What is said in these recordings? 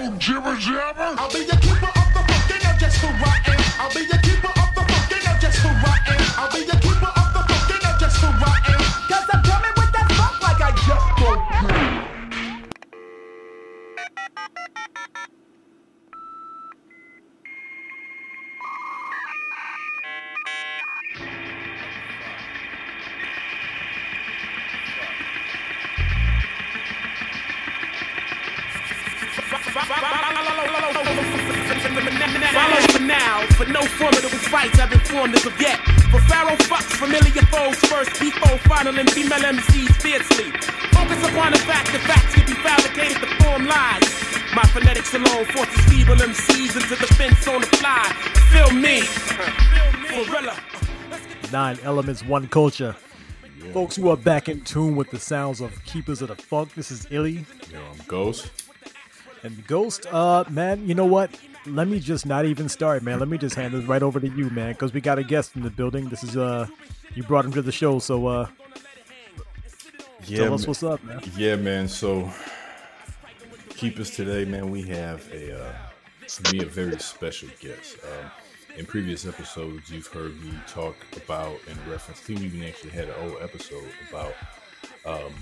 no jibber jabber. I'll be your keeper of the not just I am. I'll be your keeper of the not just I am. I'll be your keeper of for now, for no formidable fights have been formed as of yet. For Pharaoh fucks familiar foes first, before final and female MCs fiercely. Focus upon the fact that facts can be fabricated to form lies. My phonetics alone forces feeble MCs into the fence on the fly. Feel me, Gorilla. Nine elements, one culture. Folks who are back in tune with the sounds of Keepers of the Funk. This is Illy Yo, I'm Ghost. and Ghost. Uh, man, you know what? Let me just not even start, man. Let me just hand this right over to you, man, because we got a guest in the building. This is uh, you brought him to the show, so uh, Yeah, tell us man. what's up, man. Yeah, man. So, keep us today, man. We have a uh, for me a very special guest. Um, in previous episodes, you've heard me talk about in reference. I think we even actually had an old episode about um,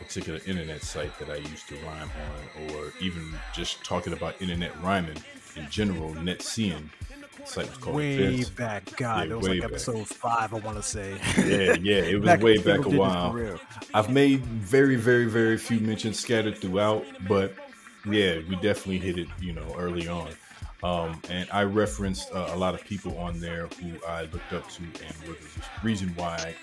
a particular internet site that I used to rhyme on, or even just talking about internet rhyming in general. Netseeing the site was called Way Events. back, God, Yeah, it was like back. episode five. I want to say. Yeah, yeah, it was Back way back a while. I've made very, very, very few mentions scattered throughout, but yeah, we definitely hit it, you know, early on. Um, and I referenced uh, a lot of people on there who I looked up to and were the reason why,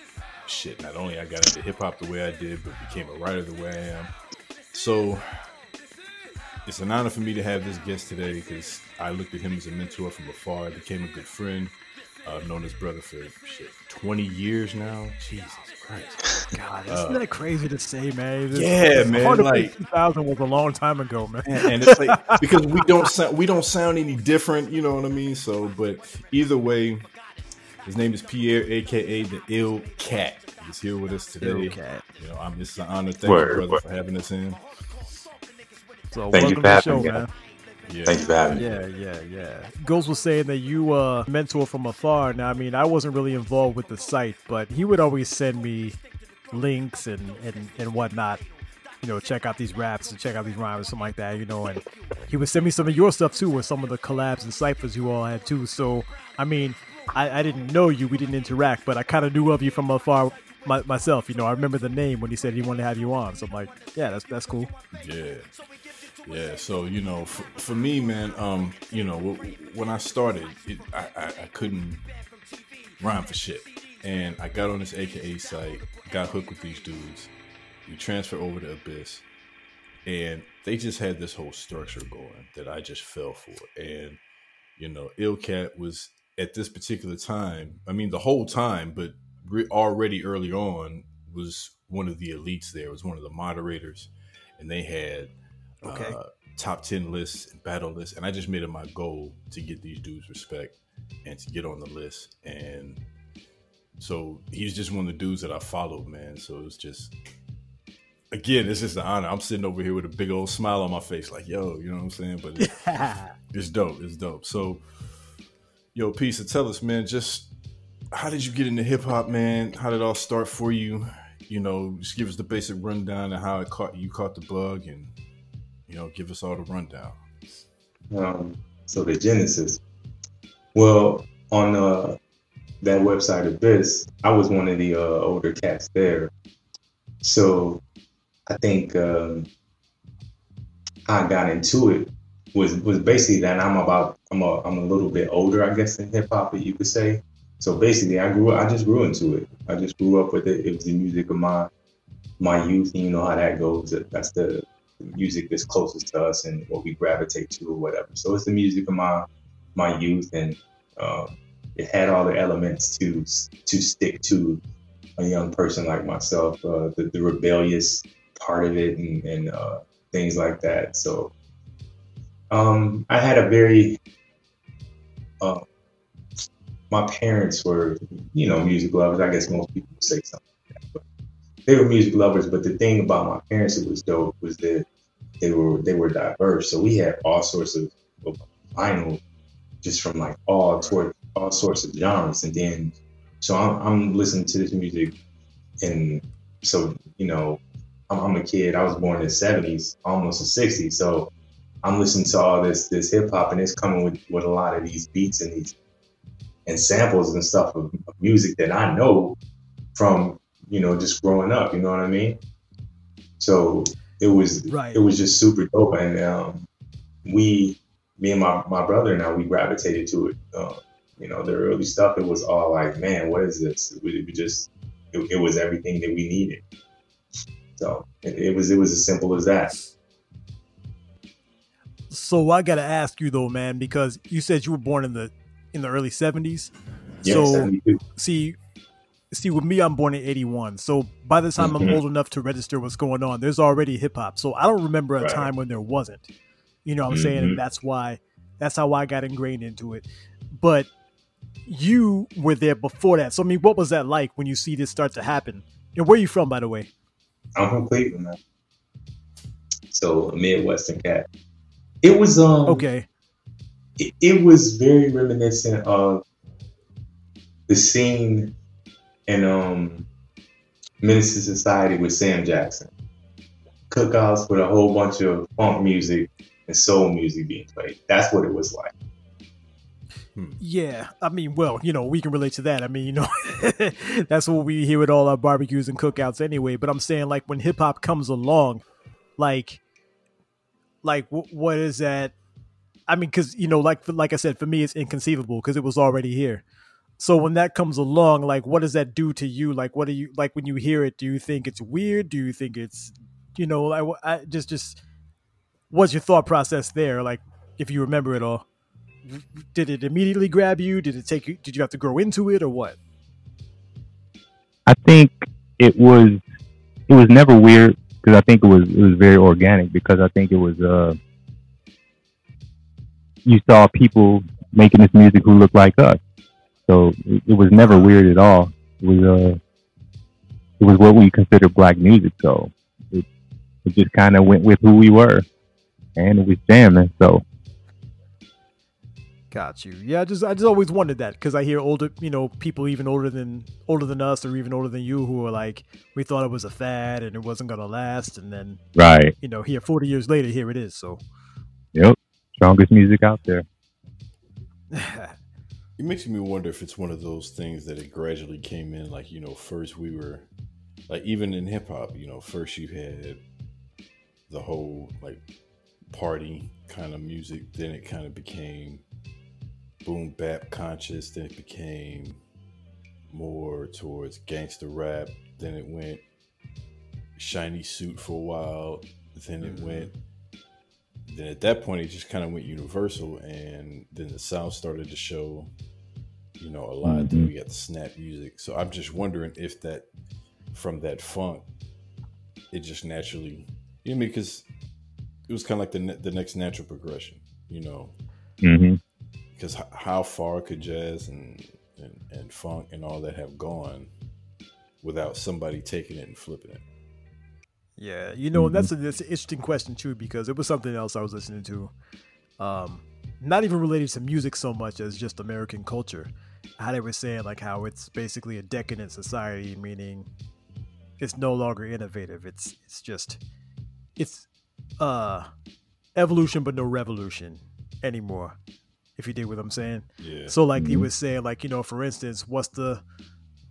shit, not only I got into hip hop the way I did, but became a writer the way I am. So it's an honor for me to have this guest today because I looked at him as a mentor from afar, I became a good friend. Uh, known his brother for shit, 20 years now. Jesus Christ. God, isn't that crazy to say, man? It's- Uh, yeah, it's man, like- 2000 was a long time ago, man. and, and it's like because we don't sound we don't sound any different, you know what I mean? So, but either way, his name is Pierre, aka the Ill Cat. He's here with us today. Ill Cat. You know, I'm it's an honor. Thank Word, you, brother, word. for having us in. So Thank you welcome for to the having show, me. man. Yeah. Thank you for having me. Yeah, yeah, yeah. Ghost was saying that you uh mentor from afar. Now, I mean, I wasn't really involved with the site, but he would always send me links and and and whatnot. You know, check out these raps and check out these rhymes, and something like that. You know, and he would send me some of your stuff too, with some of the collabs and ciphers you all had too. So, I mean, I, I didn't know you, we didn't interact, but I kind of knew of you from afar. My, myself, you know, I remember the name when he said he wanted to have you on. So I'm like, yeah, that's that's cool. Yeah. Yeah, so you know, for, for me, man, um, you know, when I started, it, I, I, I couldn't rhyme for shit, and I got on this AKA site, got hooked with these dudes. We transferred over to Abyss, and they just had this whole structure going that I just fell for. And you know, Illcat was at this particular time. I mean, the whole time, but re- already early on was one of the elites. There was one of the moderators, and they had Okay. uh, top 10 lists and battle lists. And I just made it my goal to get these dudes respect and to get on the list. And so he's just one of the dudes that I followed, man. So it's just, again, it's just an honor. I'm sitting over here with a big old smile on my face, like, yo, you know what I'm saying? But it's, it's dope. It's dope. So, yo, Pisa, tell us, man, just how did you get into hip hop, man? How did it all start for you? You know, just give us the basic rundown of how it caught you caught the bug and you know, give us all the rundown. Um, so the genesis. Well, on uh, that website Abyss, I was one of the uh, older cats there. So I think um, I got into it was was basically that I'm about I'm a I'm a little bit older, I guess, in hip hop, you could say. So basically, I grew I just grew into it. I just grew up with it. It was the music of my my youth, and you know how that goes. That's the music that's closest to us and what we gravitate to or whatever. So it's the music of my my youth, and um, it had all the elements to to stick to a young person like myself, uh, the, the rebellious part of it, and, and uh, things like that. So um, I had a very uh, my parents were, you know, music lovers. I guess most people say something they were music lovers. But the thing about my parents that was dope was that they were they were diverse. So we had all sorts of, vinyl just from like all toward all sorts of genres. And then so I'm, I'm listening to this music and so you know I'm, I'm a kid. I was born in the '70s, almost the '60s. So I'm listening to all this this hip hop, and it's coming with with a lot of these beats and these and samples and stuff of music that I know from you know just growing up. You know what I mean? So it was Right. it was just super dope, and um, we, me and my my brother and I, we gravitated to it. Uh, you know, the early stuff, it was all like, man, what is this? It, was- it was just, it, it was everything that we needed. So it, it was it was as simple as that. So I gotta ask you though, man, because you said you were born in the in the early seventies. Yeah, so 72. see see with me i'm born in 81 so by the time i'm Mhm. old enough to register what's going on there's already hip-hop so i don't remember a Right. time when there wasn't you know what i'm saying Mhm. and that's why that's how i got ingrained into it but you were there before that so i mean what was that like when you see this start to happen and where are you from by the way I'm from Cleveland, man. So a Midwestern cat. It was um okay it, it was very reminiscent of the scene in um Menace II Society with Sam Jackson. Cookouts with a whole bunch of funk music and soul music being played. That's what it was like. Yeah, I mean, well, you know, we can relate to that. I mean, you know, that's what we hear at all our barbecues and cookouts anyway. But I'm saying, like, when hip hop comes along, like, like wh- what is that? I mean, because you know, like, like I said, for me, it's inconceivable because it was already here. So when that comes along, like, what does that do to you? Like, what do you like when you hear it? Do you think it's weird? Do you think it's, you know, like, I, just, just, what's your thought process there? Like, if you remember it all did it immediately grab you? Did it take you? Did you have to grow into it or what? I think it was it was never weird because I think it was it was very organic because I think it was uh you saw people making this music who looked like us, so it, it was never weird at all. It was uh it was what we consider black music, so it it just kind of went with who we were, and it was jamming. So Got you. Yeah, I just I just always wondered that because I hear older, you know, people even older than older than us or even older than you who are like, we thought it was a fad and it wasn't gonna last, and then right, you know, here forty years later, here it is. So yep, strongest music out there. It makes me wonder if it's one of those things that it gradually came in. Like, you know, first we were, like, even in hip hop, you know, first you had the whole, like, party kind of music. Then it kind of became boom bap conscious. Then it became more towards gangster rap. Then it went shiny suit for a while. Then it mm-hmm. went then at that point it just kind of went universal and then the sound started to show you know a lot then Mhm. we got the snap music. So i'm just wondering if that from that funk it just naturally you know because it was kind of like the, the next natural progression you know? Hmm because h- how far could jazz and, and and funk and all that have gone without somebody taking it and flipping it Yeah, you know, and that's, a, that's an interesting question too because it was something else I was listening to. Um, not even related to music so much as just American culture. How they were saying like how it's basically a decadent society, meaning it's no longer innovative. It's it's just it's uh evolution but no revolution anymore. If you did what I'm saying. yeah So like he was saying, like you know, for instance, what's the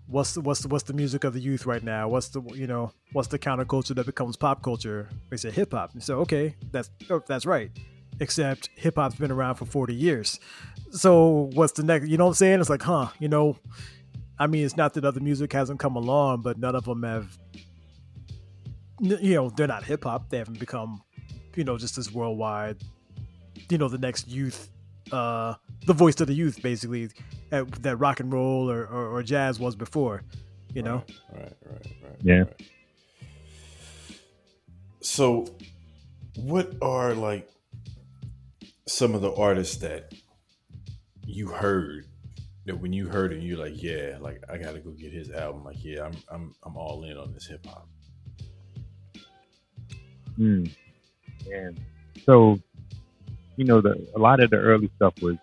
what's the what's the what's the music of the youth right now? What's the you know what's the counterculture that becomes pop culture? They say hip hop. So okay, that's oh, that's right. Except hip hop's been around for forty years. So what's the next? You know what I'm saying? It's like, huh? You know, I mean, it's not that other music hasn't come along, but none of them have. You know, they're not hip hop. They haven't become, you know, just this worldwide. You know, the next youth uh the voice of the youth basically uh, that rock and roll or, or, or jazz was before you know right right right Yeah. right. so what are like some of the artists that you heard that when you heard it you're like yeah like i gotta go get his album like yeah i'm i'm, I'm all in on this hip-hop Hmm. And so, you know, the a lot of the early stuff was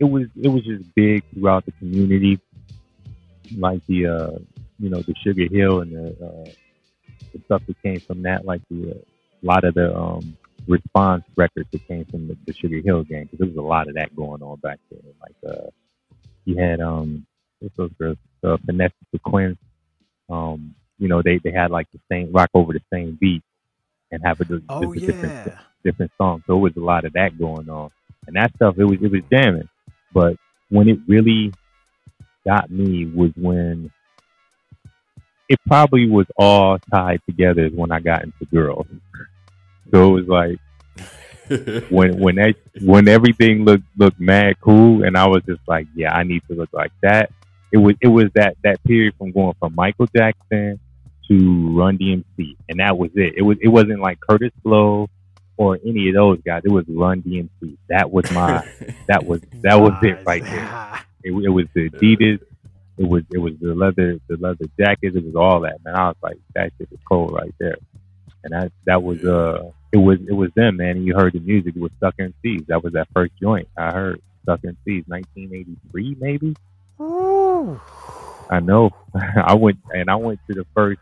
it was it was just big throughout the community, like the uh, you know the Sugar Hill and the uh, the stuff that came from that, like the uh, a lot of the um, response records that came from the, the Sugar Hill gang, because there was a lot of that going on back then. Like uh, he had um, what's those girls, uh, Finesse Sequence. Um, you know, they they had like the same rock over the same beat and have a, Oh a different yeah. different songs. So it was a lot of that going on, and that stuff it was it was jamming. But when it really got me was when it probably was all tied together is when I got into girls. So it was like when when that when everything looked looked mad cool, and I was just like, yeah, I need to look like that. It was it was that that period from going from Michael Jackson to Run DMC, and that was it. It was it wasn't like Kurtis Blow or any of those guys. It was Run DMC. That was my that was that was it right there. It, it was the Adidas. It was it was the leather the leather jackets. It was all that man. I was like that shit was cold right there, and that that was uh it was it was them man. And you heard the music. It was Sucker MCs. That was that first joint I heard. Sucker MCs, 1983 maybe. Ooh. I know. I went and I went to the first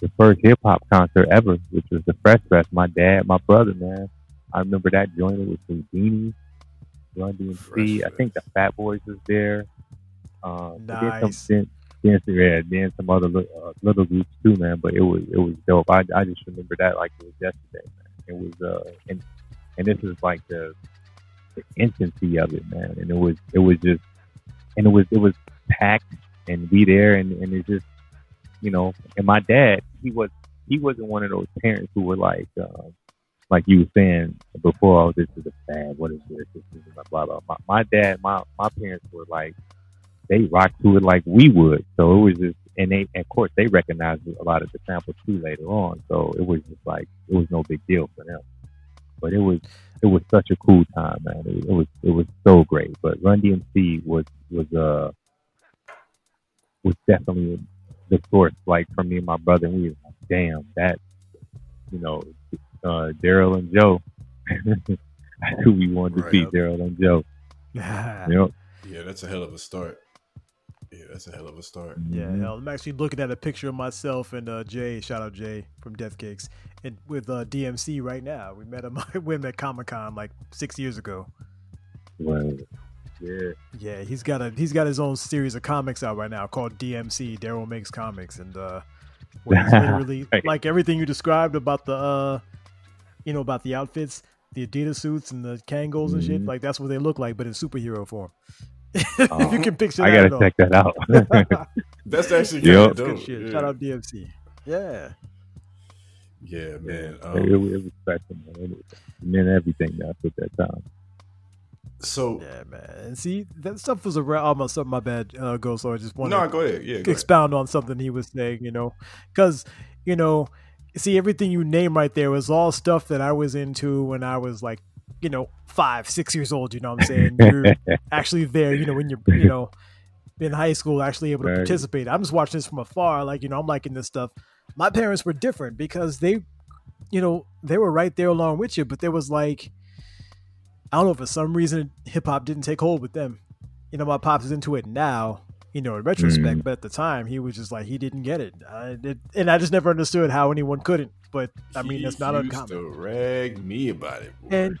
the first hip hop concert ever, which was the Fresh Fest. My dad, my brother, man. I remember that joint. It was Whodini, Run DMC. I think the Fat Boys was there. Um, and then Nice. some, then, then, yeah, then some other uh, little groups too, man. But it was it was dope. I I just remember that like it was yesterday, man. It was uh and and this is like the the infancy of it, man. And it was it was just and it was it was packed and we there and and it's just you know and my dad he was he wasn't one of those parents who were like uh, like you were saying before oh this is a fad. What is this? This is blah blah blah. My, my dad my my parents were like they rocked to it like we would. So it was just and they and of course they recognized a lot of the samples too later on. So it was just like it was no big deal for them. But it was it was such a cool time man. It, it was it was so great. But Run DMC was was uh was definitely the source. Like for me and my brother, we was like, damn, that you know, uh, Darryl and Joe. That's who we wanted to Right see. Darryl and Joe. yeah, Yep. yeah, that's a hell of a start. Yeah, that's a hell of a start. Mhm. hell, I'm actually looking at a picture of myself and uh, Jay. Shout out Jay from Death Cakes, and with uh, DMC right now. We met him. we met Comic Con like six years ago. Well, yeah. Yeah, he's got a he's got his own series of comics out right now called DMC. Darryl makes comics, and uh, literally Right. like everything you described about the uh, you know, about the outfits, the Adidas suits and the Kangols and shit. Mhm. Like that's what they look like, but in superhero form. Oh, if you can picture I gotta at check that out. That's actually Yep. kind good shit. Yeah. Shout out DMC. Yeah. Yeah, man. it, Um, it was special, man. It, it meant everything to us at that time. So Yeah, man. See, that stuff was around. Almost something. My bad, uh, Ghost. So, I just wanted no, go ahead. Yeah, go ahead. expound on something he was saying, you know, because you know, see everything you name right there was all stuff that I was into when I was like, you know, five, six years old. You know what I'm saying? You're actually there. You know, when you're, you know, in high school, actually able to Right. participate. I'm just watching this from afar, like you know, I'm liking this stuff. My parents were different because they, you know, they were right there along with you, but there was like, I don't know, for some reason, hip hop didn't take hold with them. You know, my pops is into it now, you know, in retrospect, mm. but at the time, he was just like, he didn't get it. I, it and I just never understood how anyone couldn't. But I mean, He that's not used uncommon. to rag me about it. boy. And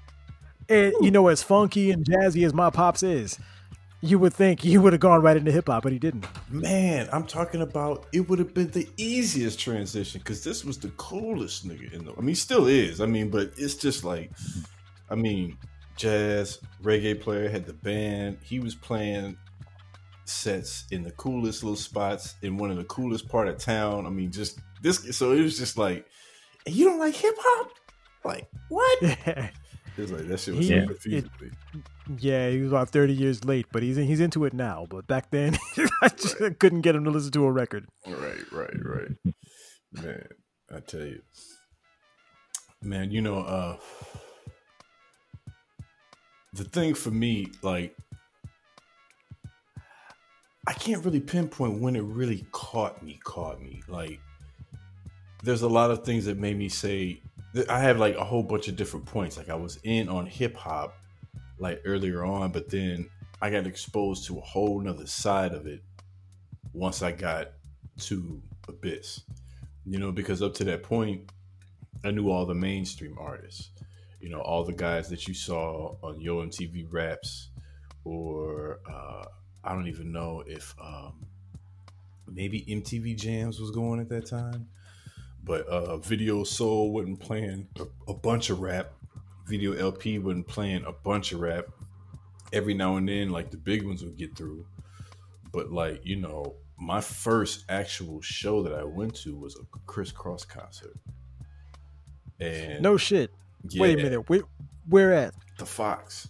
and you know, as funky and jazzy as my pops is, you would think he would have gone right into hip hop, but he didn't. Man, I'm talking about it would have been the easiest transition because this was the coolest nigga in the. I mean, still is. I mean, but it's just like, I mean, jazz reggae player had the band. He was playing sets in the coolest little spots in one of the coolest part of town. I mean, just this. So it was just like, you don't like hip hop? Like what? It was like that shit was Yeah. so confusing. me. yeah, he was about thirty years late, but he's he's into it now. But back then, I just couldn't get him to listen to a record. Right, right, right. Man, I tell you. Man, you know, uh the thing for me, like I can't really pinpoint when it really caught me, caught me. Like there's a lot of things that made me say I have like a whole bunch of different points. Like I was in on hip hop like earlier on, but then I got exposed to a whole nother side of it once I got to Abyss. You know, because up to that point, I knew all the mainstream artists. You know, all the guys that you saw on Yo MTV Raps, or uh, I don't even know if um, maybe MTV Jams was going at that time. But uh, Video Soul wasn't playing a, a bunch of rap. Video LP wasn't playing a bunch of rap. Every now and then, like the big ones would get through. But like, you know, my first actual show that I went to was a Kris Kross concert. And No shit. Wait a minute. Where, where at? The Fox.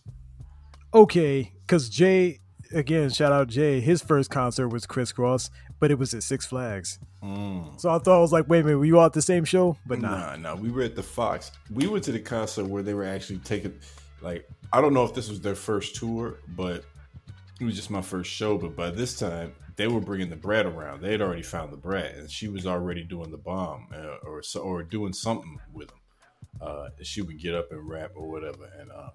Okay, because Jay, again, shout out Jay. His first concert was Kris Kross, but it was at Six Flags. Mm. So I thought I was like, wait a minute, were you all at the same show? But nah. Nah, nah. We were at the Fox. We went to the concert where they were actually taking, like, I don't know if this was their first tour, but it was just my first show. But by this time, they were bringing Da Brat around. They had already found Da Brat, and she was already doing the bomb uh, or so, or doing something with him. Uh, she would get up and rap or whatever, and um,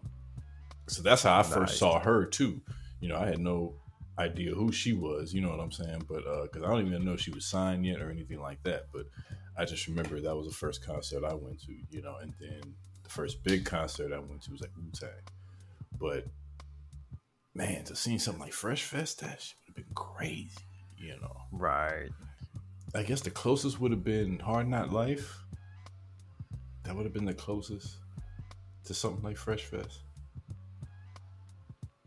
so that's how I first saw her too. You know, I had no idea who she was. You know what I'm saying? But because I don't even know she was signed yet or anything like that. But I just remember that was the first concert I went to. You know, and then the first big concert I went to was like Wu Tang. But man, to see something like Fresh Fest, that shit would have been crazy. You know, Right. I guess the closest would have been Hard Knock Life. That would have been the closest to something like Fresh Fest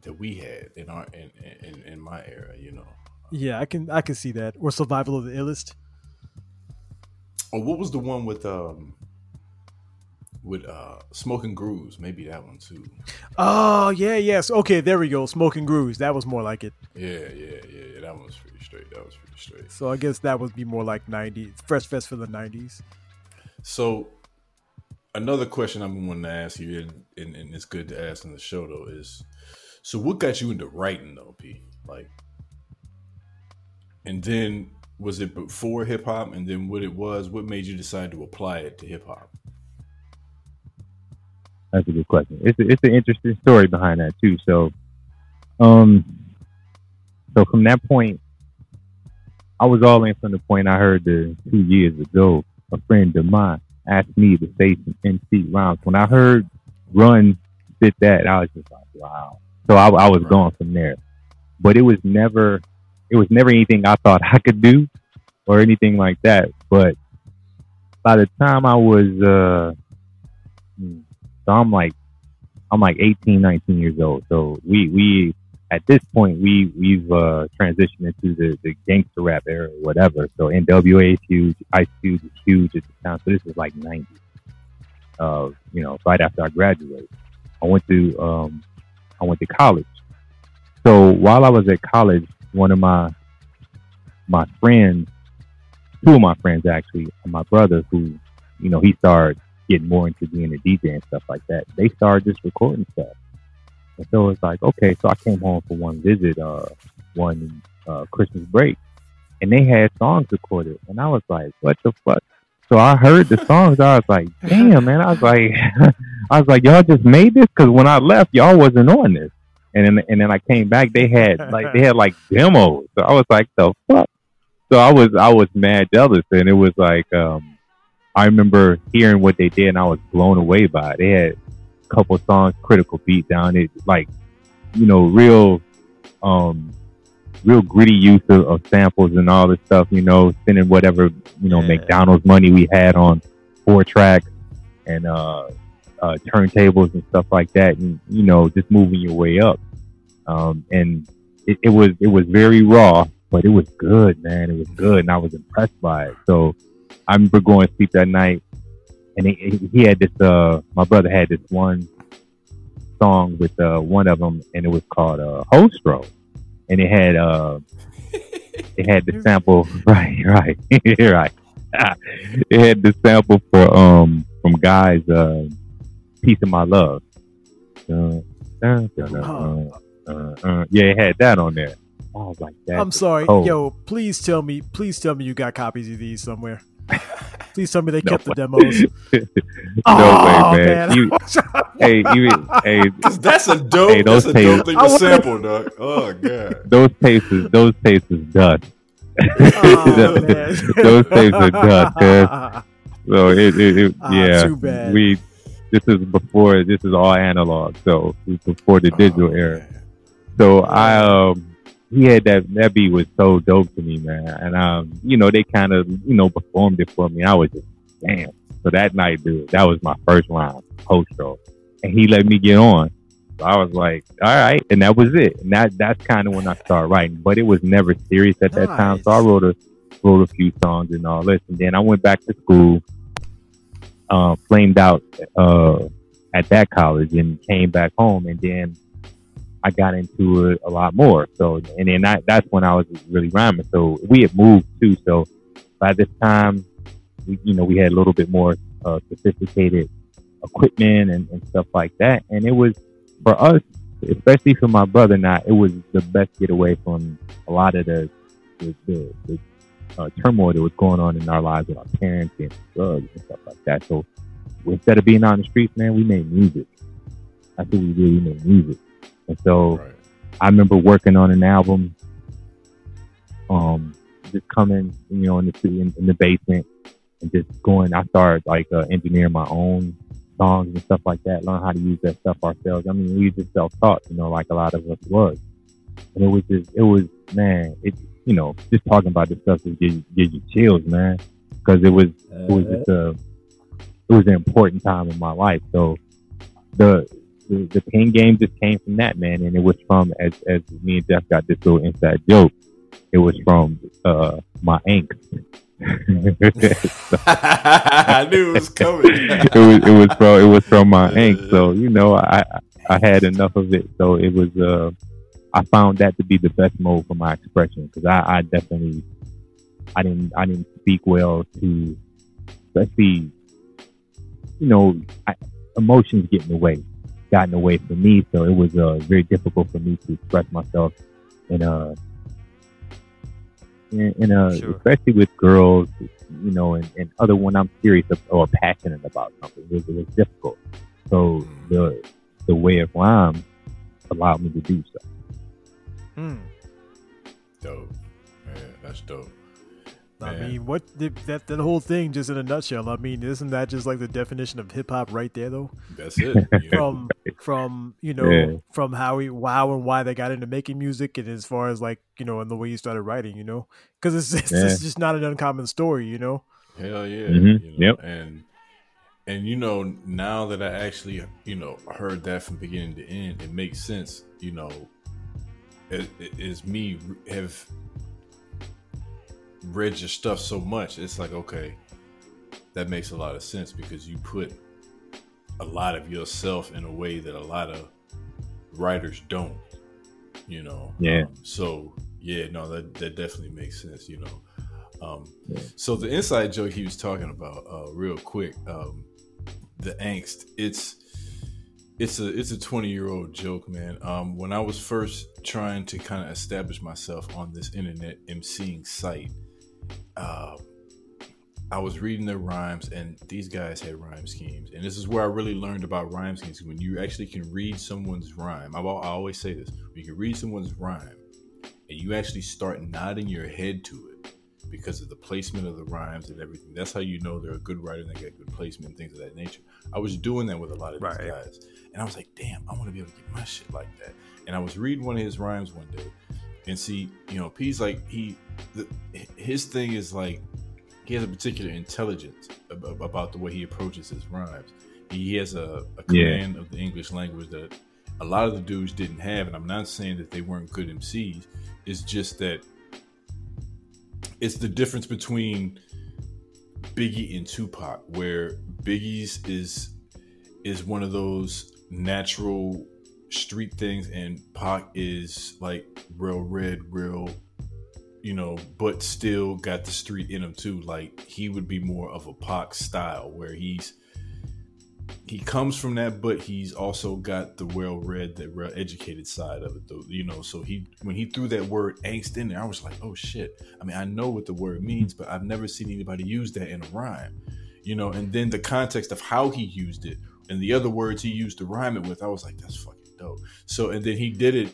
that we had in our in in, in my era. You know, Yeah, I can I can see that. Or Survival of the Illest. or what was the one with um with uh Smoking Grooves? Maybe that one too. Oh yeah, yes. Okay, there we go. Smoking Grooves. That was more like it. Yeah, yeah, yeah, yeah. That one was pretty straight. That was pretty straight. So I guess that would be more like '90s Fresh Fest for the '90s. So another question I've been wanting to ask you, and, and, it's good to ask in the show though, is so what got you into writing though, P? Like, and then was it before hip hop, and then what it was? What made you decide to apply it to hip hop? That's a good question. It's a, it's an interesting story behind that too. So, um, so from that point, I was all in from the point I heard the two years ago. A friend of mine asked me to say some MC rounds. When I heard Run did that, I was just like, wow. So I, I was Right. going from there, but it was never, it was never anything I thought I could do or anything like that. But by the time I was, uh, hmm, so I'm like, I'm like 18, 19 years old. So we, we, at this point, we, we've, uh, transitioned into the, the gangster rap era or whatever. So NWA is huge. Ice Cube is huge at the time. So this is like 90. Uh, you know, right after I graduated, I went to, um, I went to college. So while I was at college, one of my, my friends, two of my friends actually, my brother who, you know, he started getting more into being a DJ and stuff like that. They started just recording stuff. And so it's like, okay, so I came home for one visit, uh, one uh, Christmas break, and they had songs recorded, and I was like, what the fuck? So I heard the songs, I was like, damn, man. I was like, I was like, y'all just made this because when I left, y'all wasn't on this. And then, and then I came back, they had like they had like demos. So I was like, the fuck. So I was I was mad jealous, and it was like um, I remember hearing what they did, and I was blown away by it. They had couple songs, critical beat down. It like you know real um, real gritty use of, of samples and all this stuff. You know, spending whatever you know Yeah. McDonald's money we had on four tracks and uh, uh, turntables and stuff like that, and you know just moving your way up. Um, and it, it was it was very raw, but it was good, man. It was good, and I was impressed by it. So I remember going to sleep that night, and he, he had this. Uh, my brother had this one song with uh, one of them, and it was called uh, Hostro, and it had uh, it had the sample right, right, right. it had the sample for um from guys uh, "Piece of My Love." Uh, uh, yeah, it had that on there. I was like, that. I'm sorry, cold. yo. Please tell me, please tell me you got copies of these somewhere. Please tell me they No kept the demos. no Oh, way, man. man. You- hey, even hey, that's a dope. Hey, those that's a dope tapes- thing to sample, dog. Oh god. those tapes is those tapes is dust. Oh, those tapes are dust, cuz. So it, it, it Ah, yeah, too bad. we this is before this is all analog, so it's before the digital Oh, era. man. So I um he had that that beat was so dope to me, man. And um, you know, they kind of, you know, performed it for me. I was just damn. So that night, dude, that was my first round post show. And he let me get on. So I was like, all right, and that was it. And that that's kind of when I started writing. But it was never serious at that time. So I wrote a wrote a few songs and all this. And then I went back to school, uh, flamed out uh at that college and came back home and then I got into it a lot more. So, and then I, that's when I was really rhyming. So we had moved too. So by this time, we, you know, we had a little bit more uh, sophisticated equipment and, and stuff like that. And it was for us, especially for my brother and I, it was the best getaway from a lot of the the, the, the uh, turmoil that was going on in our lives with our parents and drugs and stuff like that. So instead of being in the streets, man, we made music. I think we. We made music. And so Right. I remember working on an album, um, just coming, you know, in the in, in the basement and just going. I started like uh, engineering my own songs and stuff like that. Learn how to use that stuff ourselves. I mean, we just self taught, you know, like a lot of us was. And it was just, it was, man, it, you know, just talking about this stuff just gives, gives you chills, man, because it was it was just a it was an important time in my life. So the the, the pain game just came from that man, and it was from as as me and Jeff got this little inside joke. It was from uh, my angst. I knew it was coming. it was it was from it was from my angst. So you know I I had enough of it. So it was uh I found that to be the best mode for my expression because I, I definitely I didn't I didn't speak well to especially you know I, emotions get in the way got in the way for me so it was uh, very difficult for me to express myself in a in, in a Sure. especially with girls you know and, and other when I'm serious of- or passionate about something it was, it was difficult so the the way of rhyme allowed me to do so Hmm. dope. Man, that's dope. I Man. mean, what did that that whole thing just in a nutshell? I mean, isn't that just like the definition of hip hop right there, though? That's it. You? From from you know Yeah. from how he how and why they got into making music, and as far as like you know, and the way you started writing, you know, because it's it's, Yeah. it's just not an uncommon story, you know. Hell yeah. Mhm. You know? Yep. And and you know, now that I actually, you know, heard that from beginning to end, it makes sense, you know, as, as me have read your stuff so much, it's like, okay, that makes a lot of sense because you put a lot of yourself in a way that a lot of writers don't, you know. Yeah. Um, so yeah, no, that that definitely makes sense, you know. Um, so the inside joke he was talking about, uh, real quick, um, the angst. It's it's a it's a twenty year old joke, man. Um, when I was first trying to kind of establish myself on this internet emceeing site, uh, I was reading their rhymes, and these guys had rhyme schemes, and this is where I really learned about rhyme schemes. When you actually can read someone's rhyme, I've, I always say this: when you can read someone's rhyme, and you actually start nodding your head to it because of the placement of the rhymes and everything. That's how you know they're a good writer and they got good placement and things of that nature. I was doing that with a lot of these guys, and I was like, "Damn, I want to be able to get my shit like that." And I was reading one of his rhymes one day, and see, you know, P's like he, the, his thing is like he has a particular intelligence ab- ab- about the way he approaches his rhymes. He has a, a Yeah. command of the English language that a lot of the dudes didn't have, and I'm not saying that they weren't good MCs. It's just that it's the difference between Biggie and Tupac, where Biggie's is is one of those natural street things, and Pac is like real red, real, you know, but still got the street in him too. Like he would be more of a Pac style, where he's he comes from that, but he's also got the well read, the well educated side of it, though. You know, so he when he threw that word angst in there, I was like, oh shit. I mean, I know what the word means, but I've never seen anybody use that in a rhyme. You know, and then the context of how he used it and the other words he used to rhyme it with, I was like, that's fucking dope. So and then he did it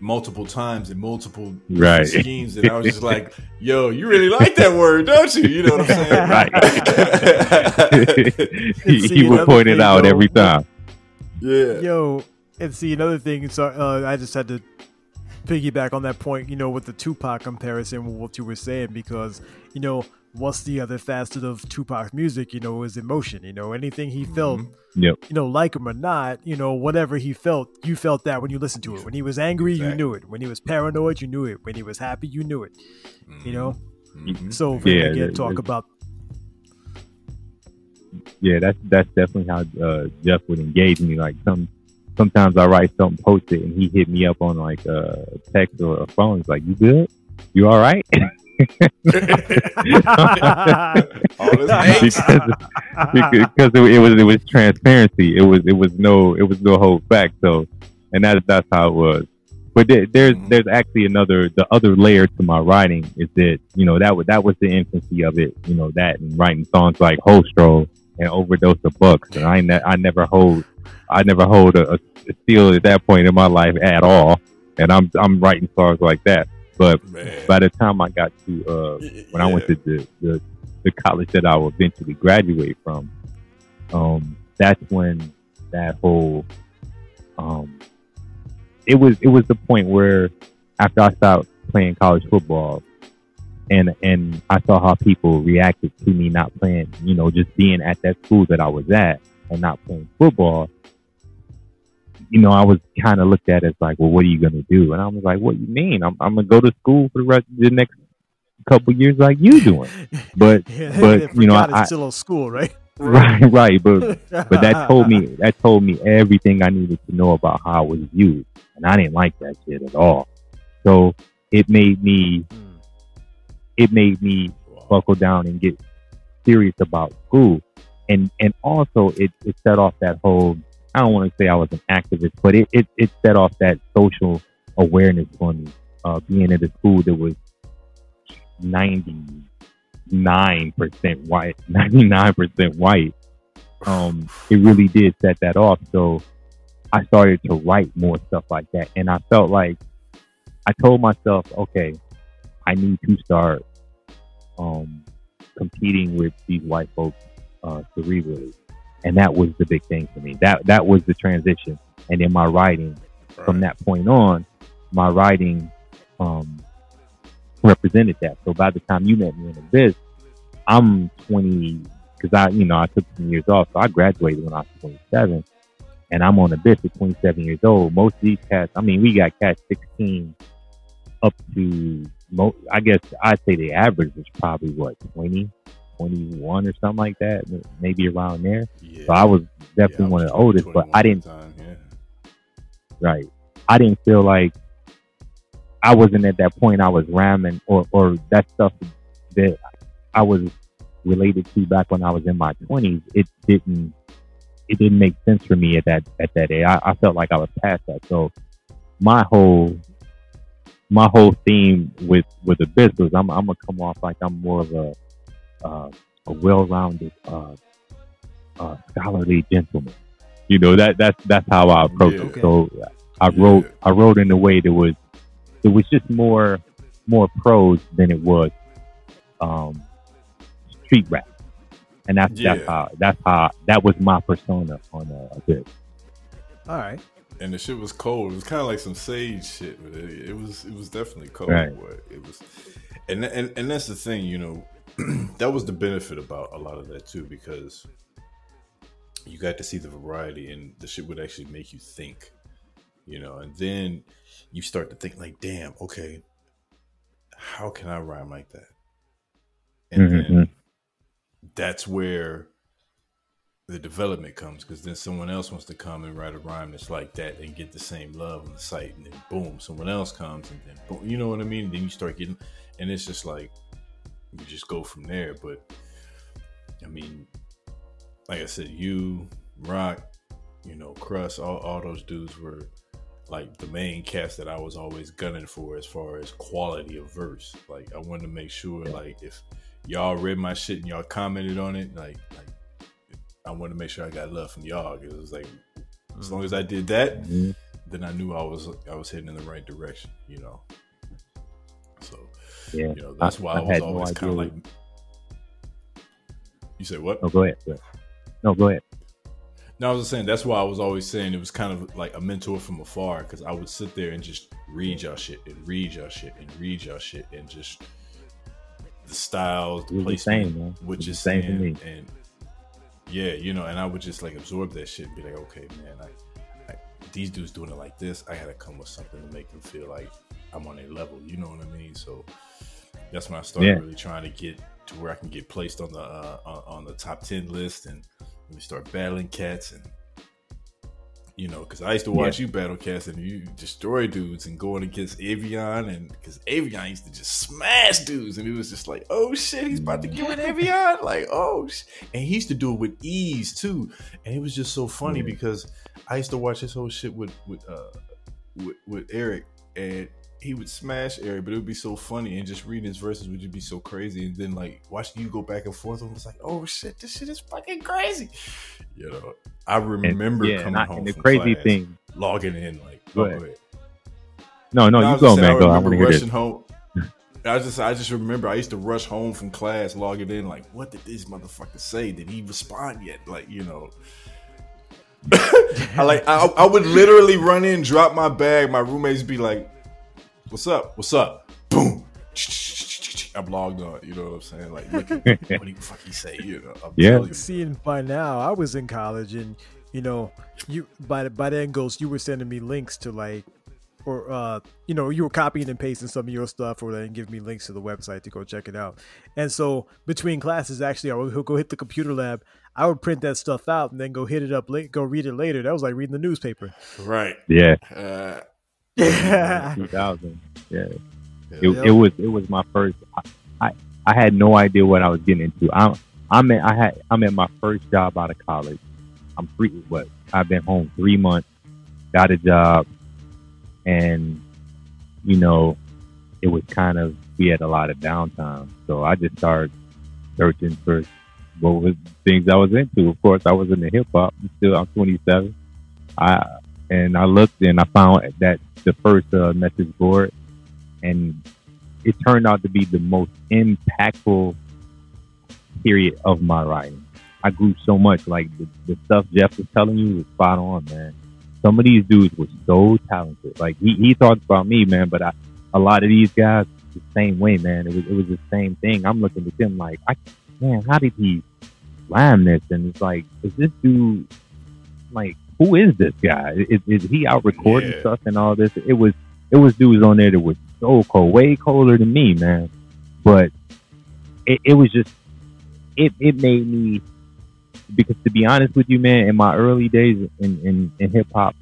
multiple times in multiple Right. schemes, and I was just like, "Yo, you really like that word, don't you?" You know what I'm saying? he, he would another point it out though, every time. yeah. Yo, and see another thing. So uh, I just had to piggyback on that point. You know, with the Tupac comparison, with what you were saying, because you know, what's the other facet of Tupac's music? You know, is emotion. You know, anything he felt. Yep. You know, like him or not, you know, whatever he felt, you felt that when you listened to it. When he was angry, you knew it. When he was paranoid, you knew it. When he was happy, you knew it. You know. Mhm. So if we Yeah, again that- talk about Yeah, that's that's definitely how uh, Jeff would engage me. Like some sometimes I write something, post it, and he hit me up on like a text or a phone. He's like, "You good? You all right?" All this angst. because, because it, it was it was transparency. It was it was no it was no hold back. So, and that that's how it was. But there, there's Mhm. there's actually another the other layer to my writing is that you know that was that was the infancy of it. You know that and writing songs like Holstro and Overdose of Bucks. And I ne- I never hold I never hold a, a steel at that point in my life at all. And I'm I'm writing songs like that. But Man. by the time I got to uh, when I went to the, the the college that I would eventually graduate from, um, that's when that whole um, it was it was the point where after I stopped playing college football, and and I saw how people reacted to me not playing, you know, just being at that school that I was at and not playing football. You know, I was kind of looked at as like, well, what are you gonna do? And I was like, what do you mean? I'm I'm gonna go to school for the rest of the next couple years like you doing. But yeah, but, you know, it's I- still a school, right? right, right. But but that told me that told me everything I needed to know about how I was viewed, and I didn't like that shit at all. So it made me Mm. It made me buckle down and get serious about school, and and also it it set off that whole. I don't want to say I was an activist, but it it, it set off that social awareness for me. Uh, being at a school that was ninety nine percent white, ninety nine percent white um, it really did set that off. So I started to write more stuff like that. And I felt like I told myself, okay, I need to start um, competing with these white folks uh, cerebrally. And that was the big thing for me. That that was the transition. And in my writing, from that point on, my writing um, represented that. So by the time you met me in Abyss, I'm 20 because I, you know, I took some years off. So I graduated when I was 27, and I'm on Abyss at 27 years old. Most of these cats, I mean, we got cats 16 up to, mo- I guess I'd say the average is probably what 20, 21 or something like that, maybe around there. Yeah. So I was definitely Yeah, I one of the oldest, but I didn't time, yeah. right. I didn't feel like I wasn't at that point. I was ramming or or that stuff that I was related to back when I was in my twenties. It didn't it didn't make sense for me at that at that age. I, I felt like I was past that. So my whole my whole theme with with the business, I'm I'm gonna come off like I'm more of a uh, a well-rounded uh, uh, scholarly gentleman. You know that that's that's how I approach Yeah. it. So I wrote I wrote in a way that was it was just more more prose than it was um, street rap, and that's that's how that's how that was my persona on uh, this. All right. And the shit was cold. It was kind of like some sage shit, but it, it was it was definitely cold. Right. It was, and and and that's the thing, you know, that was the benefit about a lot of that too, because you got to see the variety, and the shit would actually make you think, you know, and then you start to think like, damn, okay, how can I rhyme like that? And Mhm. then that's where the development comes because then someone else wants to come and write a rhyme that's like that and get the same love on the site and then boom someone else comes and then boom you know what i mean then you start getting and it's just like you just go from there but i mean like i said you Rock, you know, Crust, all, all those dudes were like the main cast that I was always gunning for as far as quality of verse. Like I wanted to make sure like if y'all read my shit and y'all commented on it, like, like I wanted to make sure I got love from y'all because it was like as long as I did that, Mhm. then I knew I was I was heading in the right direction, you know. So Yeah. you know that's why I, I was had no always kind of like. You say what? Oh, go ahead. Go ahead. No, go ahead. No, I was just saying that's why I was always saying it was kind of like a mentor from afar because I would sit there and just read y'all shit and read y'all shit and read y'all shit and just the styles, the It the placement, same, man. what It was you're the same for saying, me. and yeah, you know, and I would just like absorb that shit and be like, okay, man, I, I, these dudes doing it like this, I gotta come with something to make them feel like I'm on a level. You know what I mean? So that's when I started Yeah. really trying to get to where I can get placed on the uh, on, on the top ten list and we start battling cats and you know because I used to watch you battle cats and you destroy dudes and going against Avion and because Avion used to just smash dudes and it was just like oh shit he's about to give it Avion like oh sh-. and he used to do it with ease too and it was just so funny Yeah. because I used to watch this whole shit with with uh with, with Eric and he would smash Eric, but it would be so funny and just reading his verses would just be so crazy. And then like watching you go back and forth, and was like, oh shit, this shit is fucking crazy. You know, I And, remember yeah, coming and, I, home and the crazy class, thing. logging in like, Go ahead. go ahead. No, no, you go, saying, man. Go. I remember want to hear rushing this. home. I just, I just remember I used to rush home from class, logging in, like, what did this motherfucker say? Did he respond yet? Like, you know, I like, I, I would literally run in, drop my bag. My roommates be like, "What's up? What's up?" Boom. I'm logged on. You know what I'm saying? Like, look at what do you fuck he say? You know, I'm Yeah. telling you. Seeing by now, I was in college, and you know, you by by then Ghost, you were sending me links to like, or uh, you know, you were copying and pasting some of your stuff, or then give me links to the website to go check it out. And so between classes, actually, I would go hit the computer lab. I would print that stuff out and then go hit it up late, go read it later. That was like reading the newspaper. Right. Yeah, Uh, Yeah. 2000. Yeah, yeah. it, it was it was my first. I, I I had no idea what I was getting into. I'm I'm at, I had I'm at my first job out of college. I'm free. What I've been home three months, got a job, and you know, it was kind of we had a lot of downtime, so I just started searching for what was things I was into. Of course, I was into hip hop. Still, I'm 27. I and I looked and I found that the first uh, message board, and it turned out to be the most impactful period of my writing. I grew so much. Like the, the stuff Jeff was telling you was spot on, man. Some of these dudes were so talented. Like he, he talks about me, man, but I, a lot of these guys the same way, man. It was it was the same thing. I'm looking at them like, I man, how did he rhyme this? And it's like, is this dude like who is this guy? Is, is he out recording Yeah. stuff and all this? It was it was dudes on there that was so cold, way colder than me, man. But it, it was just it it made me because to be honest with you, man, in my early days in in, in hip hop,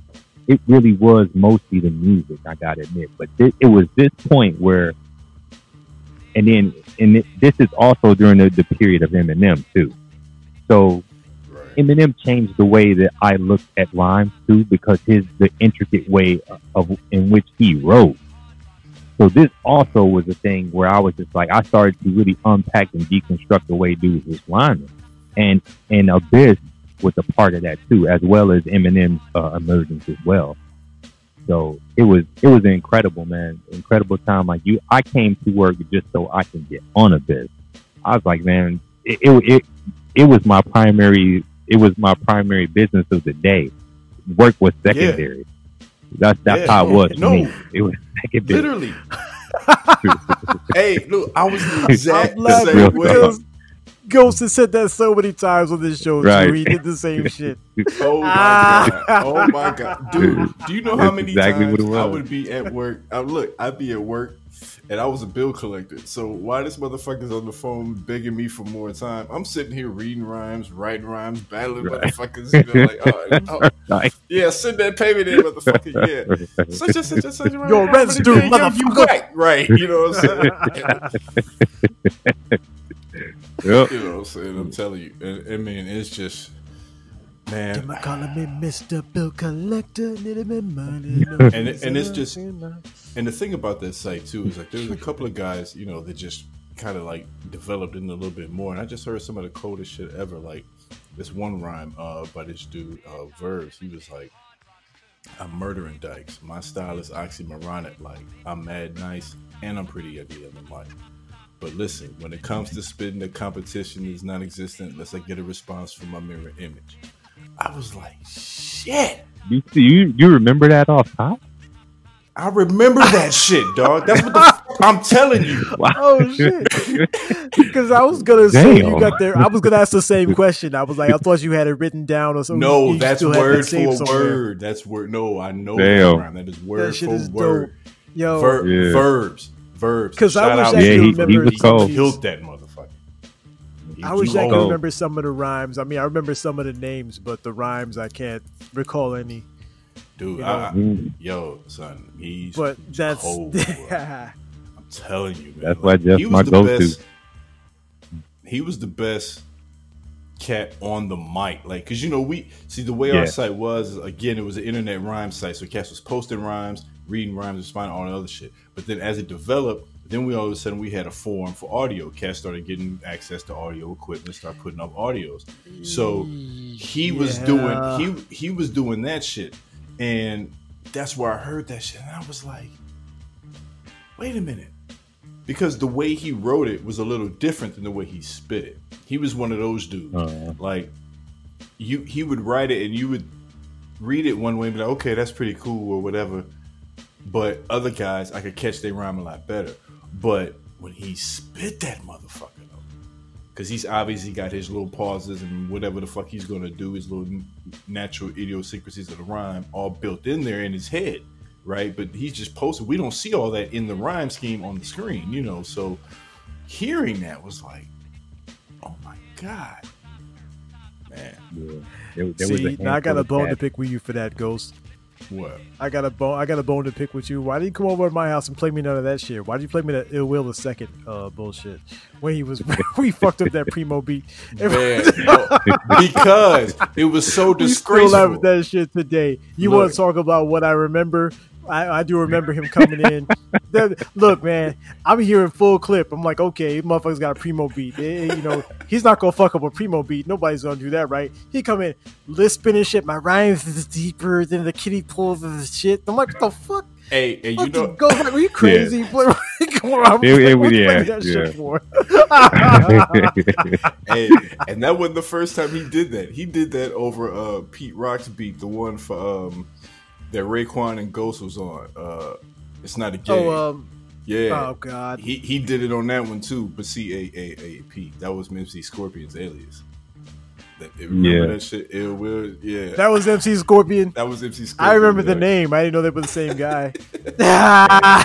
it really was mostly the music. I gotta admit, but it, it was this point where, and then and it, this is also during the, the period of Eminem too. So. Eminem changed the way that I looked at rhymes too, because his the intricate way of in which he wrote. So this also was a thing where I was just like I started to really unpack and deconstruct the way dudes was rhyming, and and Abyss was a part of that too, as well as Eminem's uh, emergence as well. So it was it was incredible man, incredible time. Like you, I came to work just so I can get on Abyss. I was like, man, it it it, it was my primary it was my primary business of the day. Work was secondary. That's that's Yeah. how it was. for No. me. it was secondary. Literally. hey, look, I was exactly the exact same way. Ghost has said that so many times on this show. Right. Too. He did the same shit. Oh my Ah. god! Oh my god, dude! Do you know how many exactly times what it I would be at work? I, look, I'd be at work, and I was a bill collector. So why this motherfucker's on the phone begging me for more time? I'm sitting here reading rhymes, writing rhymes, battling Right. motherfuckers. You know, like, oh, oh, Like, yeah, send that payment in, motherfucker. Yeah, such and such and such. Your rent's due, you motherfucker. right, right. You know what I'm saying? yep. You know what I'm saying? I'm telling you. And, I mean, it's just man. Them a calling me Mr. Bill Collector, needed me money. And and it's just- And the thing about that site too is like there's a couple of guys, you know, that just kind of like developed in a little bit more. And I just heard some of the coldest shit ever. Like this one rhyme uh, by this dude, uh, Verbs. He was like, "I'm murdering dykes. My style is oxymoronic. Like I'm mad nice and I'm pretty ugly on the mic." But listen, when it comes to spitting, the competition is non-existent unless I get a response from my mirror image. I was like, shit. You you you remember that off top? I remember that shit, dog. That's what the f- I'm telling you. Oh shit! Because I was gonna say you got there. I was gonna ask the same question. I was like, I thought you had it written down or something. No, You that's still had that word for somewhere. word. That's word. No, I know Damn. that rhyme. That is word That shit for is word. dope, yo. Ver- Yeah. Verbs, Because I Shout wish out. I Yeah, could he- remember he was some cold. Killed that motherfucker. He I wish I could cold. remember some of the rhymes. I mean, I remember some of the names, but the rhymes I can't recall any. Dude, you I, I- Mm. yo, son, he's But that's cold. bro. I'm telling you, man. That's why Jeff's he was my go-to. He was the best cat on the mic, like, cause you know we see the way Yeah. our site was. Again, it was an internet rhyme site, so cats was posting rhymes, reading rhymes, responding all the other shit. But then as it developed, then we all of a sudden we had a forum for audio. Cats started getting access to audio equipment, start putting up audios. So he was doing he he was doing that shit, and that's where I heard that shit, and I was like, wait a minute, because the way he wrote it was a little different than the way he spit it. He was one of those dudes, Uh, like you he would write it and you would read it one way and be like, okay, that's pretty cool or whatever. But other guys, I could catch their rhyme a lot better. But when he spit that motherfucker though, because he's obviously got his little pauses and whatever the fuck he's gonna do, his little natural idiosyncrasies of the rhyme all built in there in his head, right? But he's just posted. We don't see all that in the rhyme scheme on the screen, you know. So hearing that was like, oh my god, man, yeah. There, there was See, a now I got a bone to pick with you for that, Ghost. What? I got a bone. I got a bone to pick with you. Why didn't you come over to my house and play me none of that shit? Why did you play me that ill will the second uh, bullshit when he was we fucked up that primo beat? Man, no, because it was so disgraceful. We still laugh at that shit today. You Look. want to talk about what I remember? I, I do remember him coming in. That- look, man, I'm hearing full clip. I'm like, okay, motherfucker's got a primo beat. Eh, you know, he's not gonna fuck up a primo beat. Nobody's gonna do that, right? He come in lisping and shit. My rhymes is deeper than the kitty pulls of the shit. I'm like, what the fuck? Hey, and you know, go like, are you crazy? What- Come on, It- it- what you yeah, playing that shit for? hey, and that wasn't the first time he did that. He did that over uh, Pete Rock's beat, the one for um, that Raekwon and Ghost was on. Uh, it's not a game. oh, um, yeah. oh god. He he did it on that one too, but C A A A P. That was MC Scorpion's alias. That, remember Yeah. that shit? Ill Will? Yeah. That was MC Scorpion. That was MC Scorpion. I remember the name. I didn't know they were the same guy.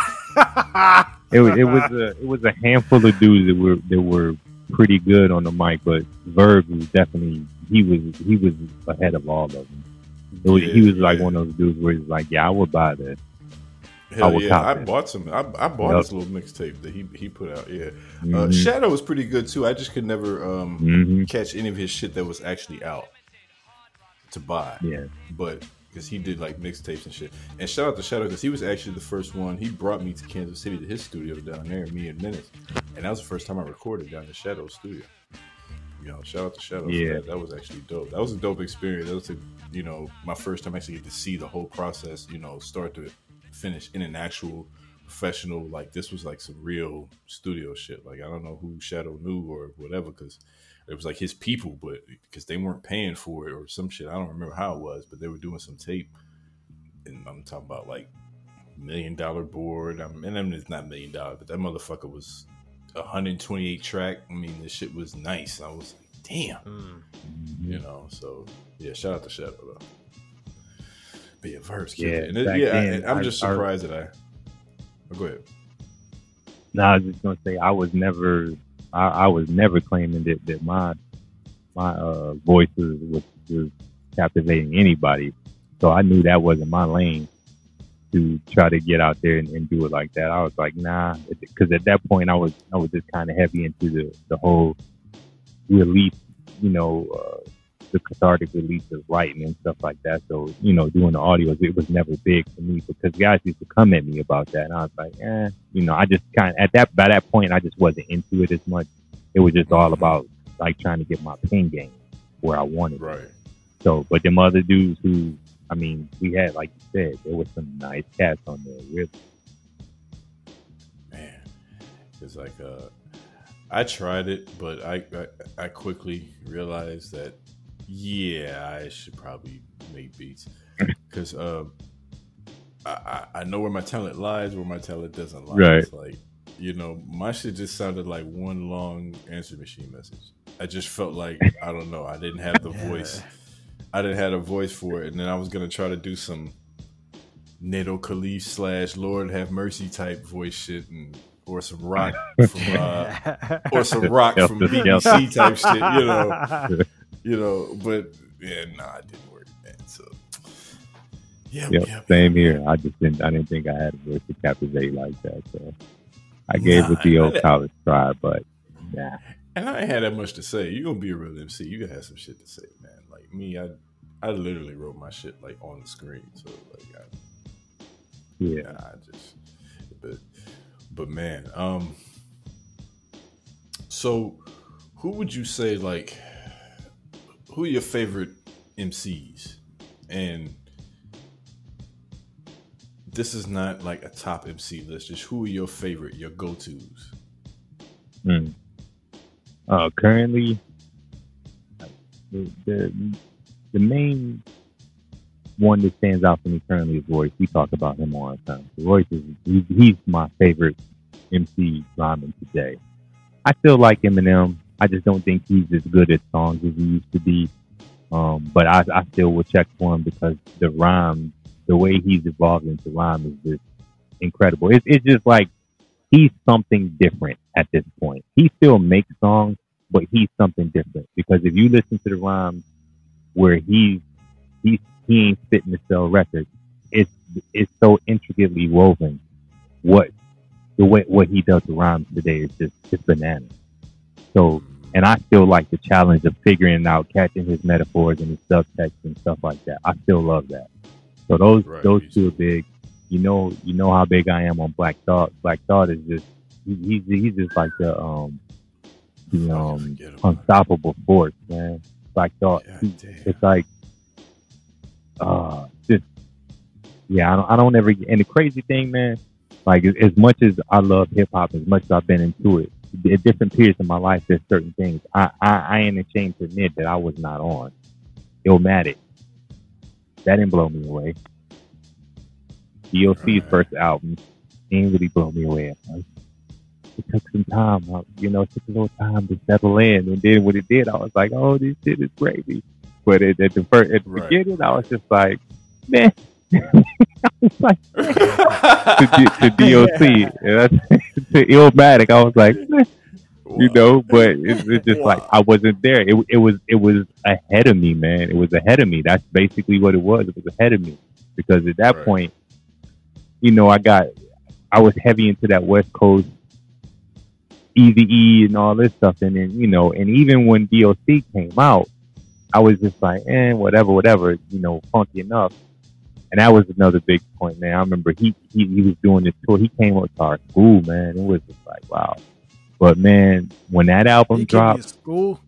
It was it was a it was a handful of dudes that were that were pretty good on the mic, but Verb was definitely he was he was ahead of all of them. Was, he was like yeah. one of those dudes where he's like, yeah, I would buy that. I Hell would yeah, I bought some. I, I bought Yup. this little mixtape that he he put out. Yeah, uh, Mhm. Shadow was pretty good too. I just could never um, Mhm. catch any of his shit that was actually out to buy. Yeah, but because he did like mixtapes and shit. And shout out to Shadow because he was actually the first one. He brought me to Kansas City to his studio down there, me and Menace, and that was the first time I recorded down in Shadow's studio. Know, shout out to Shadow. Yeah. that. that was actually dope. That was a dope experience. That was, a, you know, my first time actually get to see the whole process. You know, start to finish in an actual professional. Like this was like some real studio shit. Like I don't know who Shadow knew or whatever because it was like his people, but because they weren't paying for it or some shit. I don't remember how it was, but they were doing some tape, and I'm talking about like million dollar board. I mean, and it's not million dollar, but that motherfucker was 128 track. I mean, this shit was nice. I was like, damn, Mm-hmm. you know. So yeah, shout out to Shadow though. But yeah, verse, Yeah, yeah, and it, yeah. then, I, am I- just I- surprised that I. Oh, go ahead. No, I was just gonna say I was never, I, I was never claiming that, that my my uh, voices was, was captivating anybody. So I knew that wasn't my lane to try to get out there and, and do it like that. I was like, nah, because at that point I was I was just kind of heavy into the the whole release, you know, uh, the cathartic release of writing and stuff like that. So you know, doing the audios, it was never big for me because guys used to come at me about that, and I was like, eh, you know, I just kind of at that by that point, I just wasn't into it as much. It was just all about like trying to get my pen game where I wanted. it. Right. So, but them other dudes who, I mean, we had like you said, there was some nice cats on there. Really, Man, it's like uh, I tried it, but I, I I quickly realized that yeah, I should probably make beats because um, I, I I know where my talent lies, where my talent doesn't lie. Right. It's like you know, my shit just sounded like one long answer machine message. I just felt like I don't know, I didn't have the voice. I didn't have a voice for it, and then I was gonna try to do some NATO Khalif slash Lord Have Mercy type voice shit, and or some rock from uh, or some rock from BCC type shit, you know, you know. But yeah, nah, it didn't work, man. So yeah, yep, yeah, same here. I just didn't, I didn't think I had a voice to captivate like that. So I gave it the old college try, but nah. And I ain't had that much to say. You're gonna be a real MC. You gonna have some shit to say, man. Like me, I I literally wrote my shit like on the screen. So like I, Yeah. I just but but man, um so who would you say like who are your favorite MCs? And this is not like a top MC list, just who are your favorite, your go tos? Mm. Uh, currently, the, the the main one that stands out for me currently is Royce. We talk about him all the time. Royce is he's, he's my favorite MC rhyming today. I still like Eminem. I just don't think he's as good at songs as he used to be. Um, but I, I still will check for him because the rhyme, the way he's evolved into rhyme is just incredible. It's, it's just like he's something different at this point. He still makes songs, but he's something different because if you listen to the rhymes where he's he he ain't fitting to sell records, it's it's so intricately woven. What the way what he does to rhymes today is just it's bananas. So and I still like the challenge of figuring out catching his metaphors and his subtext and stuff like that. I still love that. So those Right, those two are big. You know you know how big I am on Black Thought. Black Thought is just he, he's he's just like the um the um forget about it. unstoppable force, man. Black Thought. God it's like uh just yeah I don't, I don't ever and the crazy thing man like as, much as i love hip-hop as much as i've been into it at different periods of my life there's certain things i i, I ain't ashamed to admit that i was not on illmatic that didn't blow me away DOC's Right. first album didn't really blow me away at first. It took some time, you know, it took a little time to settle in, and then when it did, I was like, "Oh, this shit is crazy." But at, at the first, at the Right. beginning, I was just like, "Man," I was like, to, to DOC, I, to Illmatic, I was like, "Meh," you know. But it's, it's just like I wasn't there. It, it was it was ahead of me, man. It was ahead of me. That's basically what it was. It was ahead of me because at that Right. point, you know, I got I was heavy into that West Coast EVE and all this stuff, and then you know, and even when DOC came out, I was just like, eh, whatever, whatever, you know, funky enough. And that was another big point, man. I remember he he, he was doing this tour. He came up to our school, man. It was just like, wow. But man, when that album He dropped, school.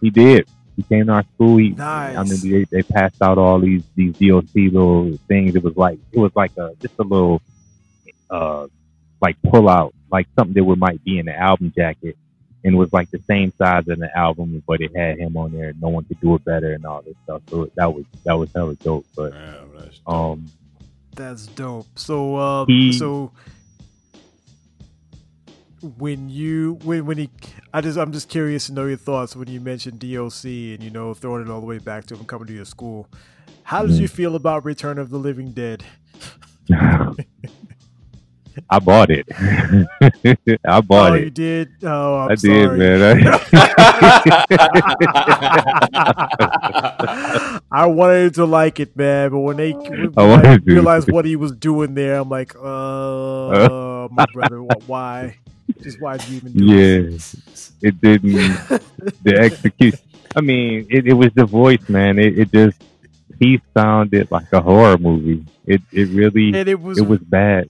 he did. He came to our school. He, Nice. I mean, they, they passed out all these these DOC little things. It was like it was like a just a little uh like pull out, like something that would might be in the album jacket, and it was like the same size as the album, but it had him on there. No one could do it better and all this stuff. So that was that was hella dope. But Damn, that's dope. um, That's dope. So, um, He- so when you when when he, I just I'm just curious to know your thoughts when you mentioned DOC and you know throwing it all the way back to him coming to your school. How did Mhm. you feel about Return of the Living Dead? I bought it. I bought it. oh, it. you did. Oh, I'm I did, man. I wanted to like it, man, but when they when I I, wanted to. realized what he was doing there, I'm like, uh, my brother, why? Just why did you even do yeah, this? it didn't. The execution. I mean, it, it was the voice, man. It, it just he sounded like a horror movie. It it really And it was it was bad.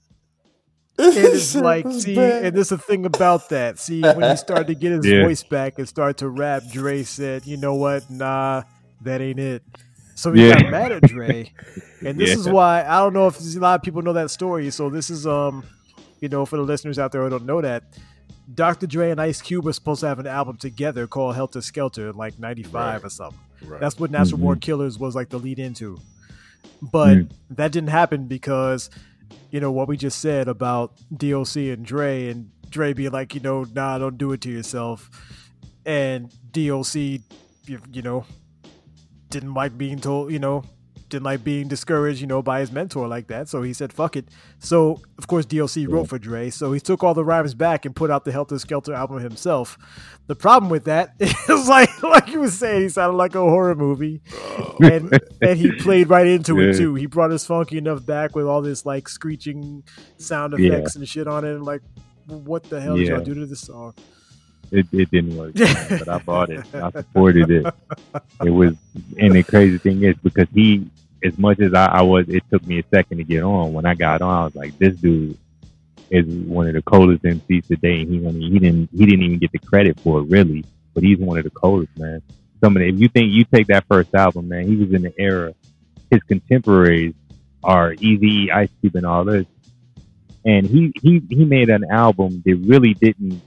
And it's like, see, and there's a thing about that. See, when he started to get his Yeah. voice back and start to rap, Dre said, "You know what? Nah, that ain't it." So he Yeah. got mad at Dre, and this is why I don't know if a lot of people know that story. So this is, um, you know, for the listeners out there who don't know that, Dr. Dre and Ice Cube were supposed to have an album together called Helter Skelter in like '95 Right. or something. Right. That's what Natural Mhm. Born Killers was like the lead into. But Mm. that didn't happen because, you know, what we just said about DOC and Dre and Dre being like, you know, nah, don't do it to yourself. And DOC, you, you know, didn't like being told, you know, didn't like being discouraged, you know, by his mentor like that. So he said, fuck it. So, of course, DOC wrote for Dre. So he took all the rhymes back and put out the Helter Skelter album himself. The problem with that is like, like you was saying, he sounded like a horror movie. Oh. And, and he played right into it too. He brought his funky enough back with all this like screeching sound Yeah. effects and shit on it. And like, what the hell did Yeah. y'all do to this song? It, it didn't work, but I bought it. I supported it. It was, and the crazy thing is because he, as much as I, I was, it took me a second to get on. When I got on, I was like, this dude is one of the coldest MCs today. And he, he didn't, he didn't even get the credit for it really, but he's one of the coldest, man. Some of the, if you think you take that first album, man, he was in the era. His contemporaries are Eazy, Ice Cube, and all this. And he, he, he made an album that really didn't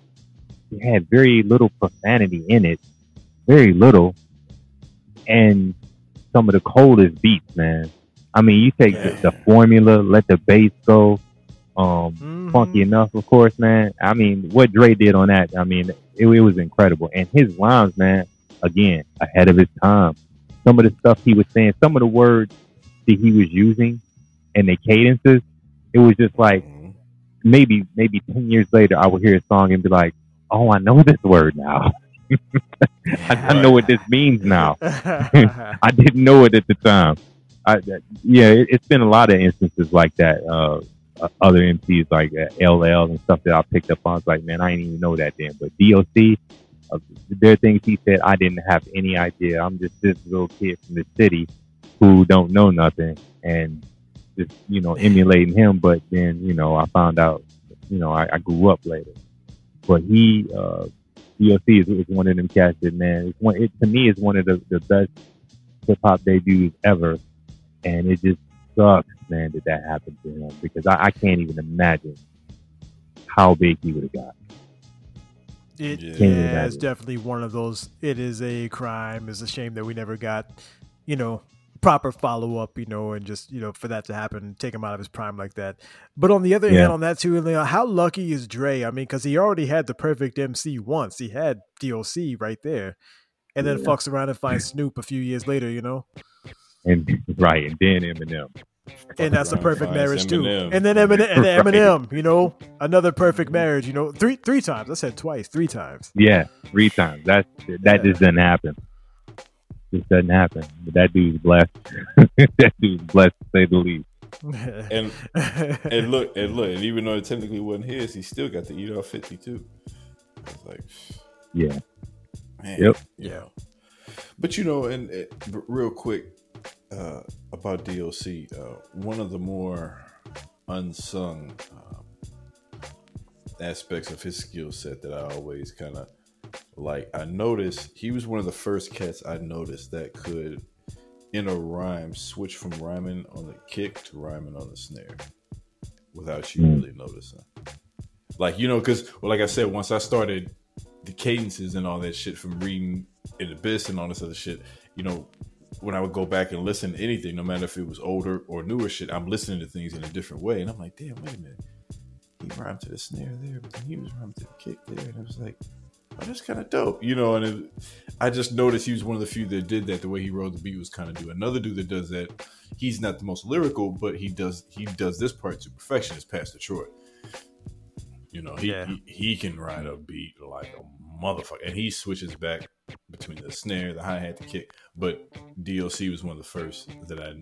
it had very little profanity in it, very little, and some of the coldest beats, man. I mean, you take the, the formula, let the bass go, um, Mhm. funky enough, of course, man. I mean, what Dre did on that, I mean, it, it was incredible. And his lines, man, again, ahead of his time. Some of the stuff he was saying, some of the words that he was using, and the cadences, it was just like Mhm. maybe maybe ten years later, I would hear a song and be like, "Oh, I know this word now. I, I know what this means now. I didn't know it at the time. I, yeah, it, it's been a lot of instances like that. Uh, uh, other MCs like uh, LL and stuff that I picked up on. I was like, man, I didn't even know that then. But DOC, uh, there are things he said I didn't have any idea. I'm just this little kid from the city who don't know nothing and just you know emulating him. But then you know I found out, you know, I, I grew up later. But he, uh, DOC is, is one of them cats that man, it's one. It, to me, is one of the, the best hip hop debuts ever, and it just sucks, man, that that happened to him because I, I can't even imagine how big he would have got. It, Yeah. yeah, it's definitely one of those. It is a crime. It's a shame that we never got, you know, proper follow up, you know, and just you know for that to happen, take him out of his prime like that. But on the other Yeah. hand, on that too, know, how lucky is Dre? I mean, because he already had the perfect MC once. He had DOC right there, and then Yeah. fucks around and finds Snoop a few years later, you know, And right, and then Eminem. and that's a perfect marriage too. And then Eminem, and then Eminem, you know, another perfect marriage, you know, three three times. I said twice, three times. Yeah, three times. That's that Yeah. just didn't happen. Just doesn't happen. But that dude's blessed. that dude's blessed to say the least. And and look and look, and even though it technically wasn't his, he still got the eat off fifty two. It's like, Yeah. man, Yep. you know. But you know, and uh, real quick uh, about DOC, uh, one of the more unsung um, aspects of his skill set that I always kind of like. I noticed he was one of the first cats I noticed that could, in a rhyme, switch from rhyming on the kick to rhyming on the snare without you Mm. really noticing. Like you know, because well, like I said, once I started the cadences and all that shit from reading in Abyss and all this other shit, you know, when I would go back and listen to anything, no matter if it was older or newer shit, I'm listening to things in a different way, and I'm like, damn, wait a minute, he rhymed to the snare there, but then he was rhyming to the kick there, and I was like, oh, that's kind of dope, you know. And it, I just noticed he was one of the few that did that. The way he wrote the beat was kind of do. Another dude that does that, he's not the most lyrical, but he does he does this part to perfection. Is Pastor Troy. You know, he, Yeah. he he can ride a beat like a motherfucker, and he switches back between the snare, the hi hat, the kick. But DOC was one of the first that I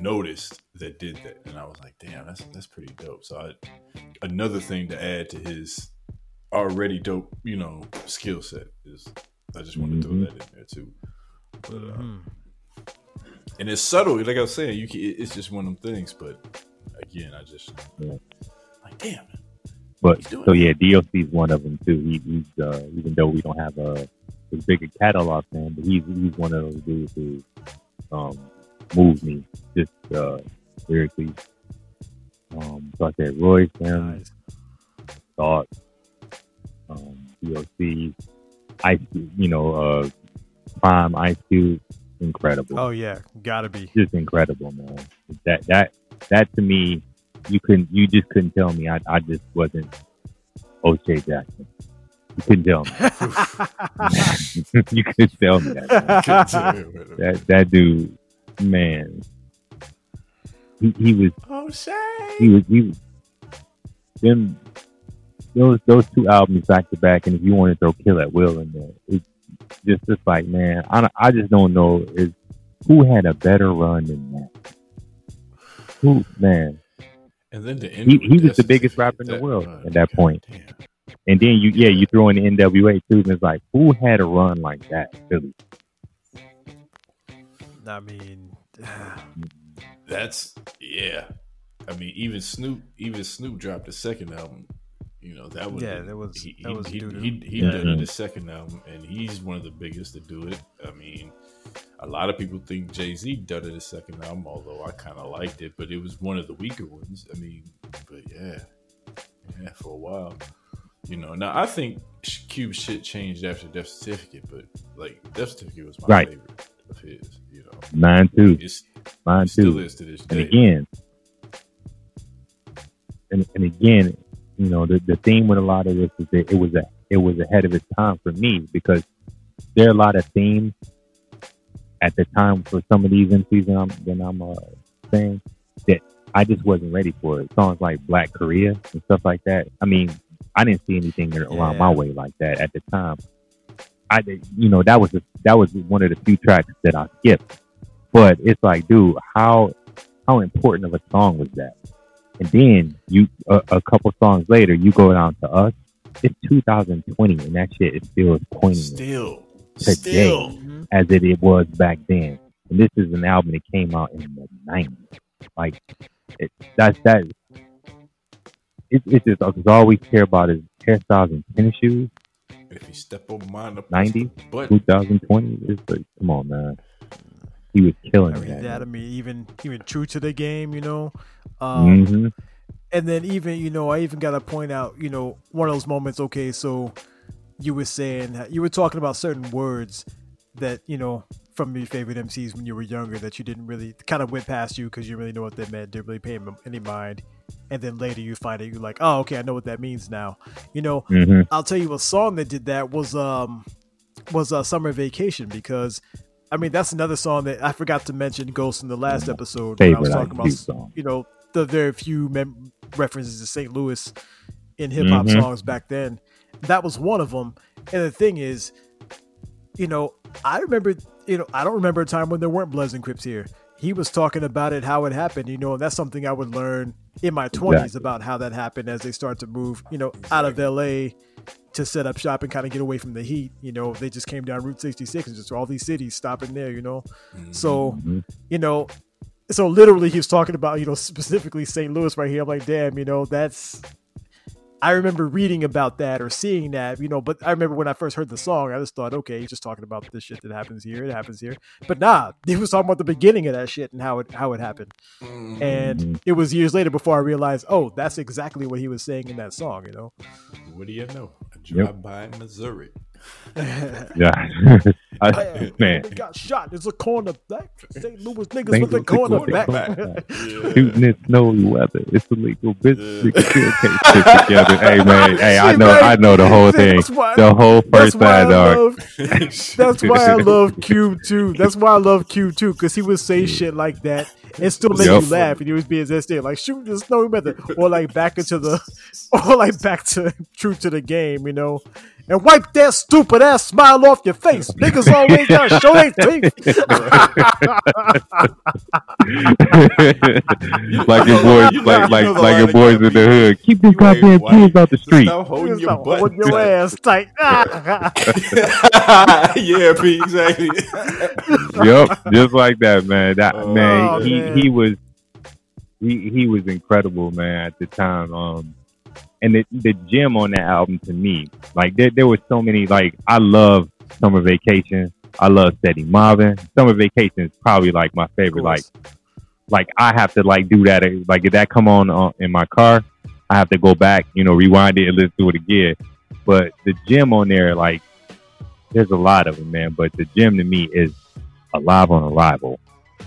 noticed that did that, and I was like, damn, that's that's pretty dope. So I, another thing to add to his already dope, you know, skill set is I just want to throw that in there too. But, uh, Mhm. and it's subtle. Like I was saying, you can, it's just one of them things. But again, I just Yeah. like damn. But so yeah, DOC is one of them too. He, he's uh, even though we don't have a as big a catalog fan, but he's he's one of those dudes who um, moved me just uh, lyrically. Um, so I said Royce, him, Nice. Thought, DOC, Ice, you know, uh, Prime, Ice Cube, incredible. Oh yeah, gotta be. just incredible, man. That that that to me, you couldn't, you just couldn't tell me. I I just wasn't O'Shea Jackson. You couldn't tell me. you couldn't tell me that. That that dude, man. He he was oh Shay. he was he was them those those two albums back to back, and if you want to throw Kill at Will in there, it's just it's like man, I don't- I just don't know is who had a better run than that. Who man, And then the He- he was the biggest rapper in the world at that point. Damn. and then you yeah you throw in the NWA too, and it's like who had a run like that? Really? I mean, That's yeah. I mean, even Snoop, even Snoop dropped the second album. You know that was Yeah, that was- he that he, was he, he, he Yeah. did it the second album, and he's one of the biggest to do it. I mean, a lot of people think Jay Z done it the second album, although I kind of liked it, but it was one of the weaker ones. I mean, but yeah, yeah, for a while. You know, now I think Cube shit changed after Death Certificate, but like Death Certificate was my Right. favorite of his. You know, Mine too, it's, mine it still too. is to this And again, and, and again, you know, the, the theme with a lot of this is that it was a it was ahead of its time for me because there are a lot of themes at the time for some of these MCs that I'm, that I'm uh, saying that I just wasn't ready for it. Songs like Black Korea and stuff like that. I mean, I didn't see anything around Yeah. my way like that at the time. I, you know, that was a, that was one of the few tracks that I skipped. But it's like, dude, how how important of a song was that? And then you a, a couple songs later, you go down to us. It's 2020, and that shit is still as poignant Still, Today. still. as it, it was back then. And this is an album that came out in the 90s. Like it, that's that. It, it's just cause I always care about is hairstyles and tennis shoes. If you step on mine up, 90? but 2020 is like, come on, man. He was killing I mean that. that. I mean, even even true to the game, you know. Um, hmm and then even you know i even got to point out you know one of those moments okay so you were saying you were talking about certain words that you know from your favorite mcs when you were younger that you didn't really kind of went past you because you didn't really know what they meant didn't really pay them any mind and then later you find it you're like oh okay i know what that means now you know hmm I'll tell you a song that did that was um was uh, Summer Vacation because I mean that's another song that I forgot to mention Ghost in the last episode when I was Favorite talking about song. you know the very few mem- references to St. Louis in hip hop Mhm. songs back then. That was one of them. And the thing is, you know, I remember, you know, I don't remember a time when there weren't Bloods and Crips here. He was talking about it, how it happened, you know, and that's something I would learn in my 20s Exactly. about how that happened as they start to move, you know, out of LA to set up shop and kind of get away from the heat. You know, they just came down Route 66 and just all these cities stopping there, you know. So, Mhm. you know, so literally he was talking about, you know, specifically St. Louis right here. I'm like, damn, you know, that's I remember reading about that or seeing that, you know, but I remember when I first heard the song, I just thought, okay, he's just talking about this shit that happens here, it happens here. But nah, he was talking about the beginning of that shit and how it how it happened. And Mhm. it was years later before I realized, oh, that's exactly what he was saying in that song, you know. what do you know? Drive by Missouri. Yeah. I, man, we got shot. There's a cornerback. St. Louis niggas St. with a Louis niggas with a cornerback. shooting in snowy weather. It's illegal. Can still can't together. Hey man, hey, I know. I know the whole thing. Why- The whole first side arc. That's why I love Cube too. That's why I love Cube too, because he would say shit like that and still make Yep. you laugh, and he was being thing like shoot the snowy method, or like back into the, or like back to true to the game, you know. And wipe that stupid ass smile off your face. Niggas always gotta show their teeth. like your boys, You know- like you like know like your boys in the hood. Keep these You goddamn kids out the street. Stop holding your butt. holding your ass tight. yeah, Pete, exactly. yep, just like that, man. That Oh, man, he man. he was he he was incredible, man. At the time, um, and the the gym on that album to me, like there there was so many. Like I love Summer Vacation. I love Steady Mobbing. Summer Vacation is probably like my favorite. Like like I have to like do that. Like if that come on uh, in my car, I have to go back, you know, rewind it and listen to it again. But the gym on there, like, there's a lot of them, man. But the gym to me is alive on arrival.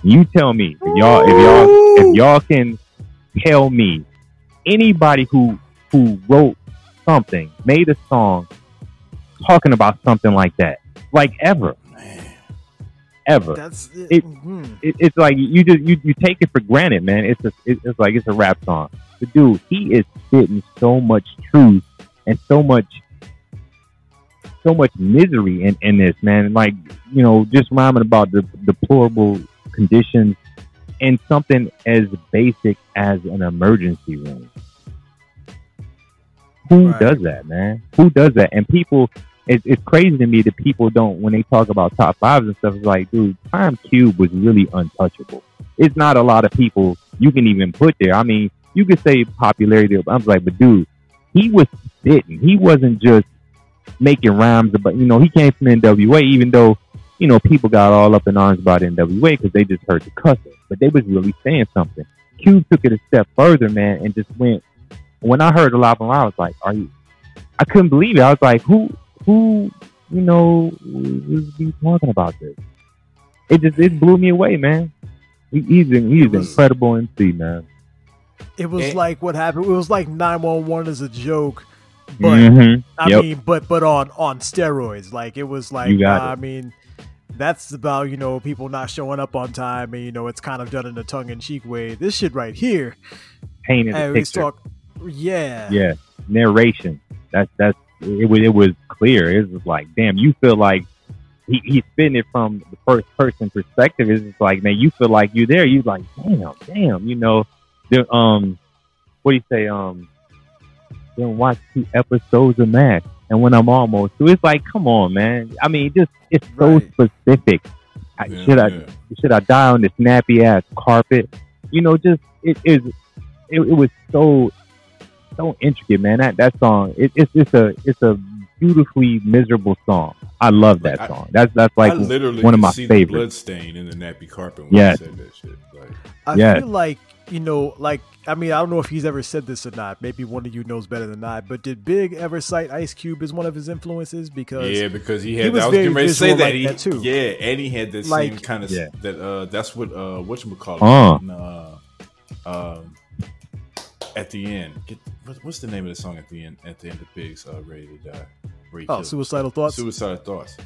You tell me if y'all, if y'all, if y'all can tell me anybody who who wrote something, made a song talking about something like that, like ever, ever That's It- mhm. it, it's like you just you, you take it for granted, man. It's a, it, it's like it's a rap song. But dude, he is spitting so much truth and so much so much misery in, in this, man. Like, you know, just rhyming about the deplorable conditions in something as basic as an emergency room. Who Right. does that, man? Who does that? And people it's, it's crazy to me that people don't when they talk about top fives and stuff. It's like, dude, Time Cube was really untouchable. It's not a lot of people you can even put there. I mean, you could say popularity. I was like, but dude, he was spitting. He wasn't just making rhymes about. You know, he came from NWA, even though you know people got all up in arms about NWA because they just heard the cussing, but they was really saying something. Cube took it a step further, man, and just went. When I heard Alive and Loud, I was like, "Are you?" I couldn't believe it. I was like, "Who? Who? You know, is he talking about this?" It just it blew me away, man. He, he's an, he's It was- incredible MC, man. It was Eh. like what happened. It was like nine one one is a joke, but Mhm. I Yep. mean, but but on on steroids. Like it was like uh, it. I mean, that's about you know people not showing up on time, and you know it's kind of done in a tongue in cheek way. This shit right here, painted the and we picture. talk, yeah, yeah, narration. That's that's it was it was clear. It was like, damn, you feel like he, he's spitting it from the first person perspective. It's just like, man, you feel like you're there. You like, damn, damn, you know, the um, what do you say? Um, then watch two episodes of M*A*S*H, and when I'm almost through, it's like, come on, man. I mean, just it's so Right. specific. I, Yeah, should I yeah. should I die on this nappy ass carpet? You know, just it is. It, it was so so intricate, man. That that song, it, it's it's a it's a beautifully miserable song. I love that Like, I- song. That's that's like I literally one of my see favorites. the blood stain in the nappy carpet when Yes. he said that shit. Like, I Yeah. feel like you know, like I mean, I don't know if he's ever said this or not. Maybe one of you knows better than I. But did Big ever cite Ice Cube as one of his influences? Because yeah, because he had. he was I was getting ready to say that. like he, that, too. Yeah, and he had that same kind of Yeah. that. Uh, that's what uh, what you call it. Uh. uh, um, at the end, get, what, what's the name of the song at the end? At the end of Big's uh, "Ready to Die." Where oh, kills- suicidal thoughts. Suicidal thoughts.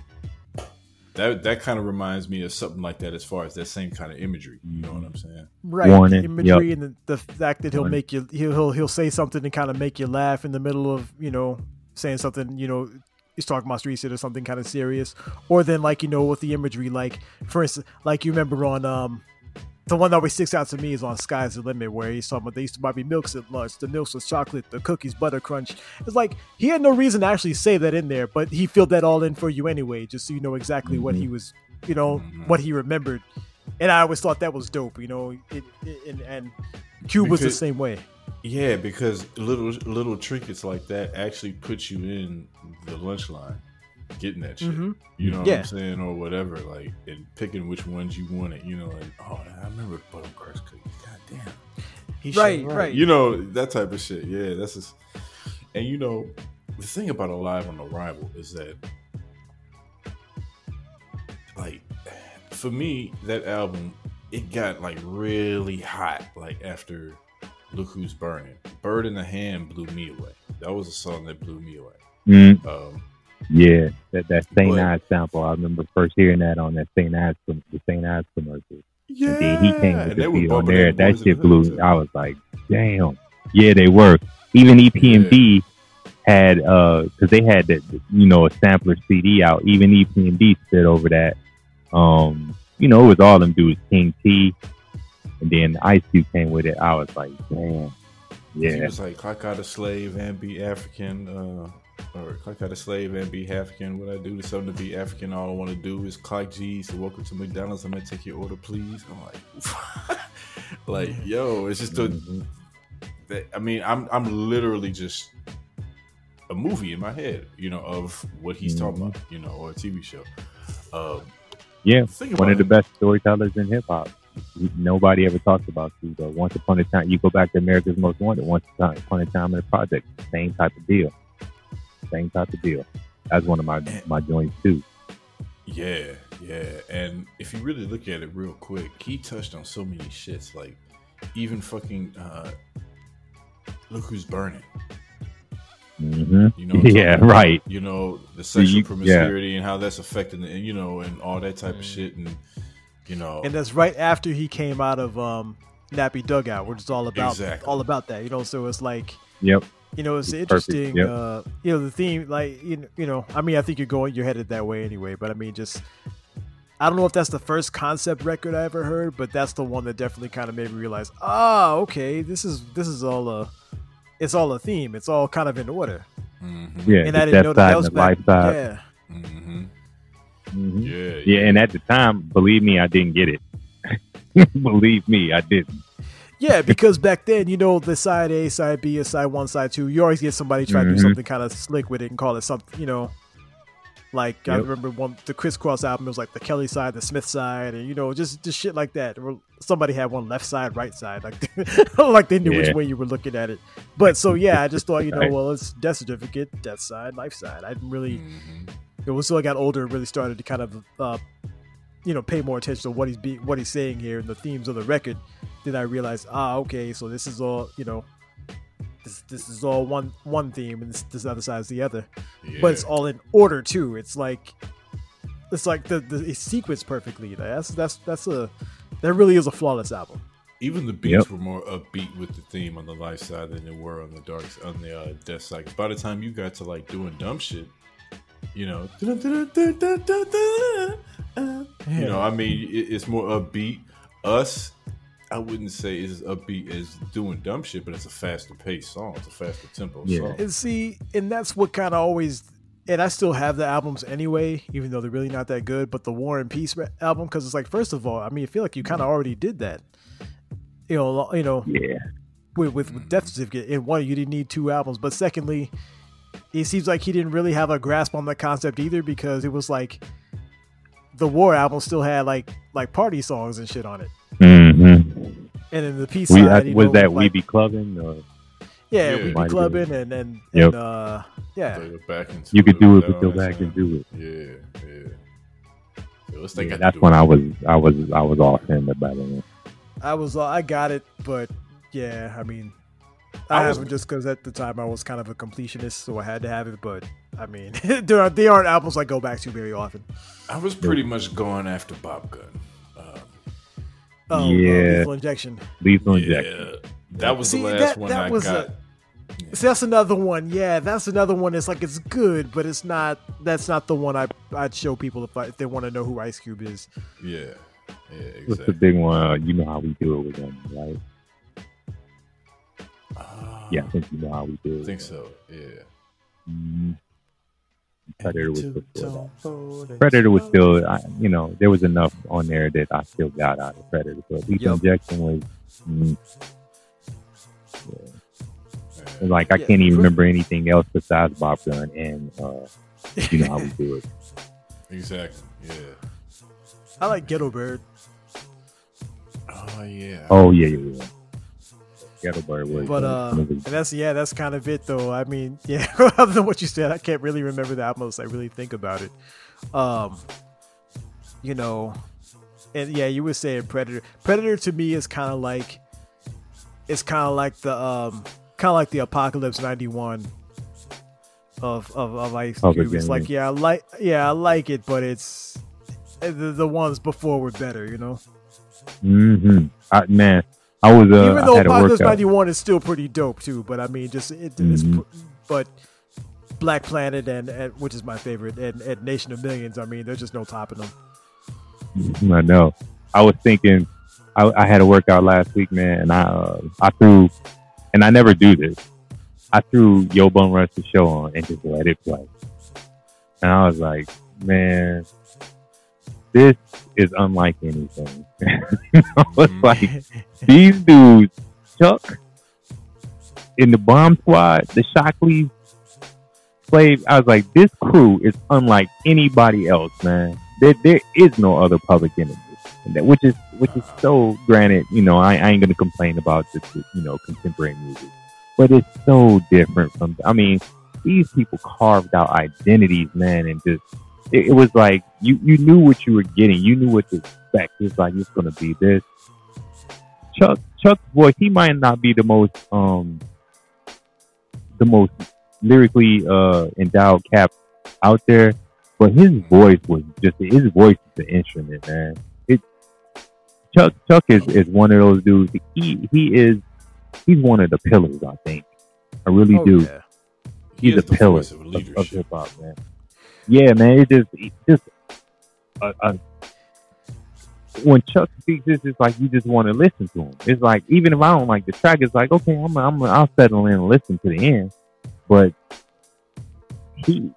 That that kind of reminds me of something like that as far as that same kind of imagery. You know what I'm saying? right Warning, imagery and the, the fact that he'll Warning. make you he'll, he'll he'll say something and kind of make you laugh in the middle of you know saying something you know he's talking about street shit or something kind of serious or then like you know with the imagery like for instance like you remember on um the one that always sticks out to me is on Sky's the Limit, where he's talking about they used to buy me milks at lunch, the milks was chocolate, the cookies butter crunch. It's like he had no reason to actually say that in there, but he filled that all in for you anyway, just so you know exactly what he was, you know, Mhm. what he remembered. And I always thought that was dope, you know. It, it, and, and Cube was the same way. Yeah, because little little trinkets like that actually put you in the lunch line, getting that shit. Mhm. You know what Yeah. I'm saying, or whatever. Like and picking which ones you wanted. You know, like oh, I remember the Button Crust cookies. God damn. He Right, showed- right. You know that type of shit. Yeah, that's just. And you know, the thing about Alive on Arrival is that, like, for me, that album it got like really hot. Like after Look Who's Burning, Bird in the Hand blew me away. That was a song that blew me away. Mm, Um, yeah, that that Saint Ides sample. I remember first hearing that on that Saint Ides the Saint Ides commercial. yeah, And then he came with the beat on there. That shit blew. I was like, damn. Yeah, they were. Even EPMD had uh because they had that you know a sampler CD out. Even EPMD spit over that. Um, you know, it was all them dudes, King Tee, and then Ice Cube came with it. I was like, damn, He yeah, was like, clock got a slave and be African, uh, or clock out a slave and be African. What I do to something to be African, all I want to do is clock G's. So welcome to McDonald's. I'm gonna take your order, please. I'm like, like, mm-hmm. yo, it's just a. Mm-hmm. that- I mean, I'm I'm literally just a movie in my head, you know, of what he's talking mm-hmm. about, you know, or a TV show. Um, yeah. One of the best storytellers in hip hop. Nobody ever talks about you, but once upon a time, you go back to America's Most Wanted. Once upon a time in the project, same type of deal, same type of deal. That's one of my my joints too. Yeah, yeah. And if you really look at it real quick, he touched on so many shits. Like even fucking uh look who's burning. hmm You know, Yeah, about? right. You know, the sexual you- promiscuity and how that's affecting the, and you know, and all that type Mm. of shit and you know and that's right after he came out of um, Nappy Dugout, which is all about Exactly. all about that. You know, so it's like Yep. You know, it's It's interesting. yep. Uh, you know, the theme, like you know, you know, I mean, I think you're going, you're headed that way anyway. But I mean, just I don't know if that's the first concept record I ever heard, but that's the one that definitely kind of made me realize, ah, okay, this is this is all a, it's all a theme. It's all kind of in order. hmm Yeah. And the I didn't death know that, side that and was the back. life side. Yeah, hmm Mhm. Yeah, Yeah, and at the time, believe me, I didn't get it. believe me, I didn't. Yeah, because back then, you know, the side A, side B, or side one, side two, you always get somebody try to do Mhm. something kind of slick with it and call it something, you know. Like I remember one the Kris Kross album it was like the Kelly side, the Smith side, and you know just just shit like that. Or somebody had one left side, right side, like like they knew which way you were looking at it. But so yeah, I just thought you know, Right. well, it's death certificate, death side, life side. I didn't really. Mhm. It was until I got older, and really started to kind of, uh, you know, pay more attention to what he's be what he's saying here and the themes of the record. Then I realized, ah, okay, so this is all you know. This, this is all one one theme, and this, this other side is the other Yeah. but it's all in order too. It's like it's like the the it's sequenced perfectly. That's that's that's a that really is a flawless album. Even the beats Yep. were more upbeat with the theme on the life side than they were on the dark on the uh, death side. 'Cause by the time you got to like doing dumb shit, you know, you know, I mean, it's more upbeat. Us, I wouldn't say is as upbeat as doing dumb shit, but it's a faster paced song. It's a faster tempo Yeah. song. And see, and that's what kind of always. And I still have the albums anyway, even though they're really not that good. But the War and Peace album, because it's like, first of all, I mean, I feel like you kind of already did that. You know, you know, Yeah. with, with, with Death Certificate. In one, you didn't need two albums, but secondly, it seems like he didn't really have a grasp on the concept either because it was like the War album still had like like party songs and shit on it, hmm and then the peace We side, I, was know, that we like, be clubbing or yeah, Yeah. we be clubbing and and, Yep. and uh yeah, back into you could do it, but go back and do it. Yeah, yeah. So let's think Yeah, that's when it. I was I was I was off in the battle. I was uh, I got it, but yeah, I mean. I I, was- haven't just because at the time I was kind of a completionist, so I had to have it. But I mean, there are they aren't albums I go back to very often. I was pretty much going after Bop Gun. Um, Oh, uh, Yeah. Lethal Injection. Lethal yeah, Injection. that was See, the last that- one that I was got. a- See, that's another one. Yeah, that's another one. It's like it's good, but it's not. That's not the one I I'd show people if I, if they want to know who Ice Cube is. yeah, yeah, Exactly. What's the big one? Uh, you know how we do it with them, right? Ah, Yeah, I think you know how we do it. I think so. Yeah. Mhm. Predator was before that. Predator was still, I, you know, there was enough on there that I still got out of Predator. So Lethal Yep. Injection was, mm, Yeah. like, I Yeah, can't even Pre- remember anything else besides Bop Gun and, uh, you know how we do it. Exactly. Yeah. I like Ghetto Bird. Oh yeah. Oh, yeah, yeah, yeah. Was, But uh, uh, one of and that's yeah, that's kind of it though. I mean, yeah, other than what you said, I can't really remember the album unless I really think about it. Um, you know, and yeah, you were saying Predator. Predator to me is kind of like, it's kind of like the um, kind of like the Apocalypse '91 of of of Ice Cube. It's like yeah, I like yeah, I like it, but it's the, the ones before were better, you know. Mm-hmm. I, man, I was, uh, Even though Apocalypse '91 is still pretty dope too, but I mean, just it, it's Mhm. pr- but Black Planet and, and which is my favorite, and, and Nation of Millions. I mean, there's just no topping them. I know. I was thinking, I, I had a workout last week, man, and I uh, I threw, and I never do this. I threw Yo Bum Rush the show on and just let it play, and I was like, man, this is unlike anything. I was mm-hmm. like, these dudes, Chuck, in the bomb squad, the Shocklee Slave, I was like, this crew is unlike anybody else, man. There, there is no other public enemy. Which is which is so granted, you know, I, I ain't gonna complain about the, you know contemporary music, but it's so different from. I mean, these people carved out identities, man, and just it, it was like you you knew what you were getting, you knew what to expect. It's like it's gonna be this. Chuck Chuck's voice, he might not be the most um the most lyrically uh endowed cap out there, but his voice was just his voice is the instrument, man. It Chuck Chuck is, is one of those dudes. He he is he's one of the pillars, I think. I really Oh, do. yeah. He He's a the pillar of of, of hip hop, man. Yeah, man. It just it just a, a when Chuck speaks, it's just like you just want to listen to him. It's like even if I don't like the track, it's like okay, I'm I'm I'll settle in and listen to the end. But he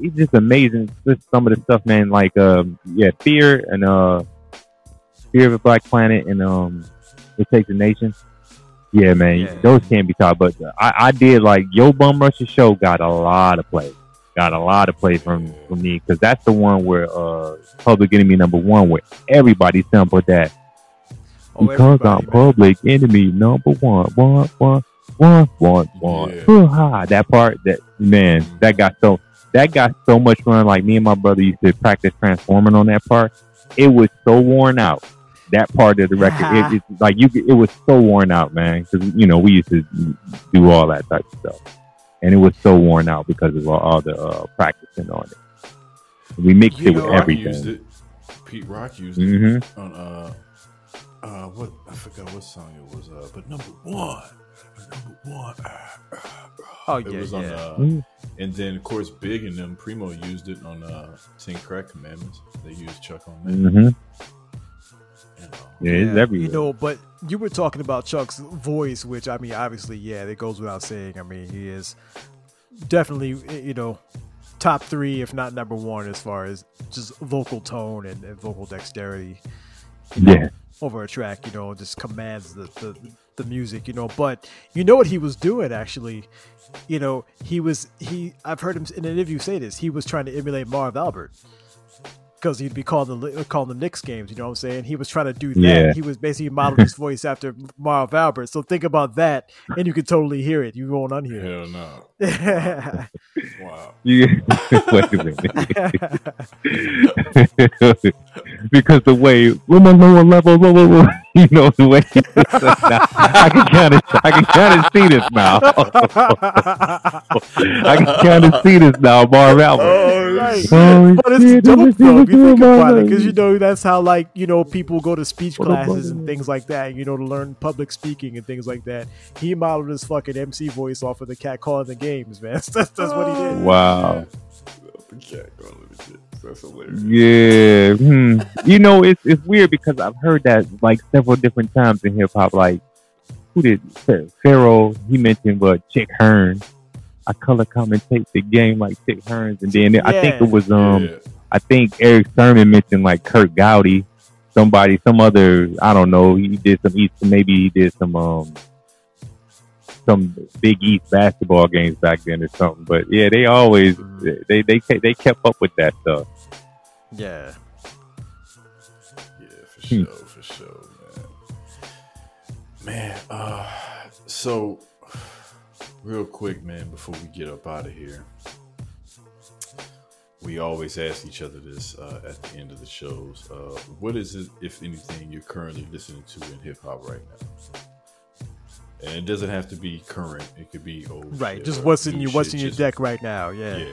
he's just amazing. Just some of the stuff, man. Like um yeah, fear and uh fear of a black planet and um it takes a nation. Yeah, man, Yeah. those can't be taught. But I, I did like Yo Bum Rush's show got a lot of play, got a lot of play from from me because that's the one where uh Public Enemy number one where everybody sampled that Oh, because I'm man. public enemy number one, one, one, one, one, one. Yeah. Hoo-ha. That part, that man, that got so that got so much fun. Like me and my brother used to practice transforming on that part. It was so worn out. That part of the record, it, it's like you, it was so worn out, man. Because you know we used to do all that type of stuff, and it was so worn out because of all, all the uh, practicing on it. We mixed You it with know, Rock used everything. it. Pete Rock used hmm it on uh uh what I forgot what song it was uh but number one number one ah, ah. Oh, it yeah, was on yeah. uh Mm. and then of course Big and them Primo used it on uh Ten Crack Commandments they used Chuck on that hmm you know. Yeah, it's everywhere. You know, but you were talking about Chuck's voice, which I mean, obviously, yeah, it goes without saying. I mean, he is definitely, you know, top three, if not number one, as far as just vocal tone and, and vocal dexterity yeah. over a track. You know, just commands the, the the music. You know, but you know what he was doing actually. You know, he was he. I've heard him in an interview say this. He was trying to emulate Marv Albert because he'd be calling the uh, calling them Knicks games. You know what I'm saying? He was trying to do that. Yeah. He was basically modeled his voice after Marv Albert. So think about that, and you can totally hear it. You won't unhear Hell no. Wow. You, wait a minute. because the way with my lower level, lower, lower, you know the way. I can kind of, I can kind of see this now. I can kind of see this now, Marv Albert. Oh, Right. Oh, But it's shit, dope let though if you think about it, because you know that's how like you know people go to speech classes and things like that. You know to learn public speaking and things like that. He modeled his fucking MC voice off of the cat calling the games, man. That's, that's what he did. Wow. The cat going legit. That's hilarious. Yeah. Hmm. You know, it's it's weird because I've heard that like several different times in hip hop. Like, who did Pharoahe? He mentioned, but Chick Hearn. I color commentate the game like Chick Hearns, and then I think it was um. yeah. I think Erick Sermon mentioned like Kurt Gowdy, somebody, some other, I don't know. He did some East, maybe he did some um, some Big East basketball games back then or something. But yeah, they always they they they kept up with that stuff. Yeah. Yeah, for Hmm. sure, for sure, man. Man, uh, so real quick, man, before we get up out of here, we always ask each other this uh, at the end of the shows. Uh, what is it, if anything, you're currently listening to in hip hop right now? And it doesn't have to be current; it could be old. Right. shit Just what's in new your what's in your just- deck right now. Yeah. Yeah.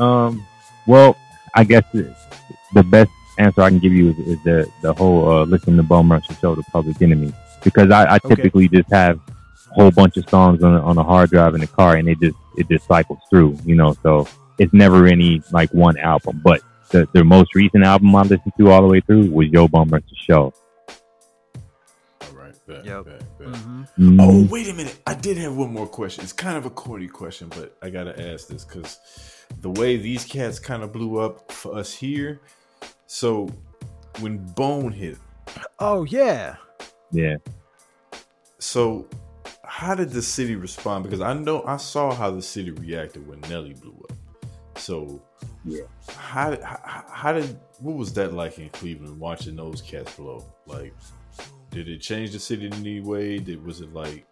Um, well, I guess the, the best answer I can give you is, is the the whole uh, listen to Bum Rush show, the Public Enemy, because I, I Okay. typically just have a whole bunch of songs on a, on a hard drive in the car, and it just it just cycles through, you know. So it's never any like one album. But the the most recent album I listened to all the way through was Yo Bummer's Show. All right. Bet, Yep. bet, bet. Mhm. Mm, Oh, wait a minute. I did have one more question. It's kind of a corny question, but I got to ask this because the way these cats kind of blew up for us here. So when Bone hit, Oh yeah. yeah. so how did the city respond? Because I know I saw how the city reacted when Nelly blew up. So Yeah. how, how how did what was that like in Cleveland watching those cats blow? Like, did it change the city in any way? Did was it like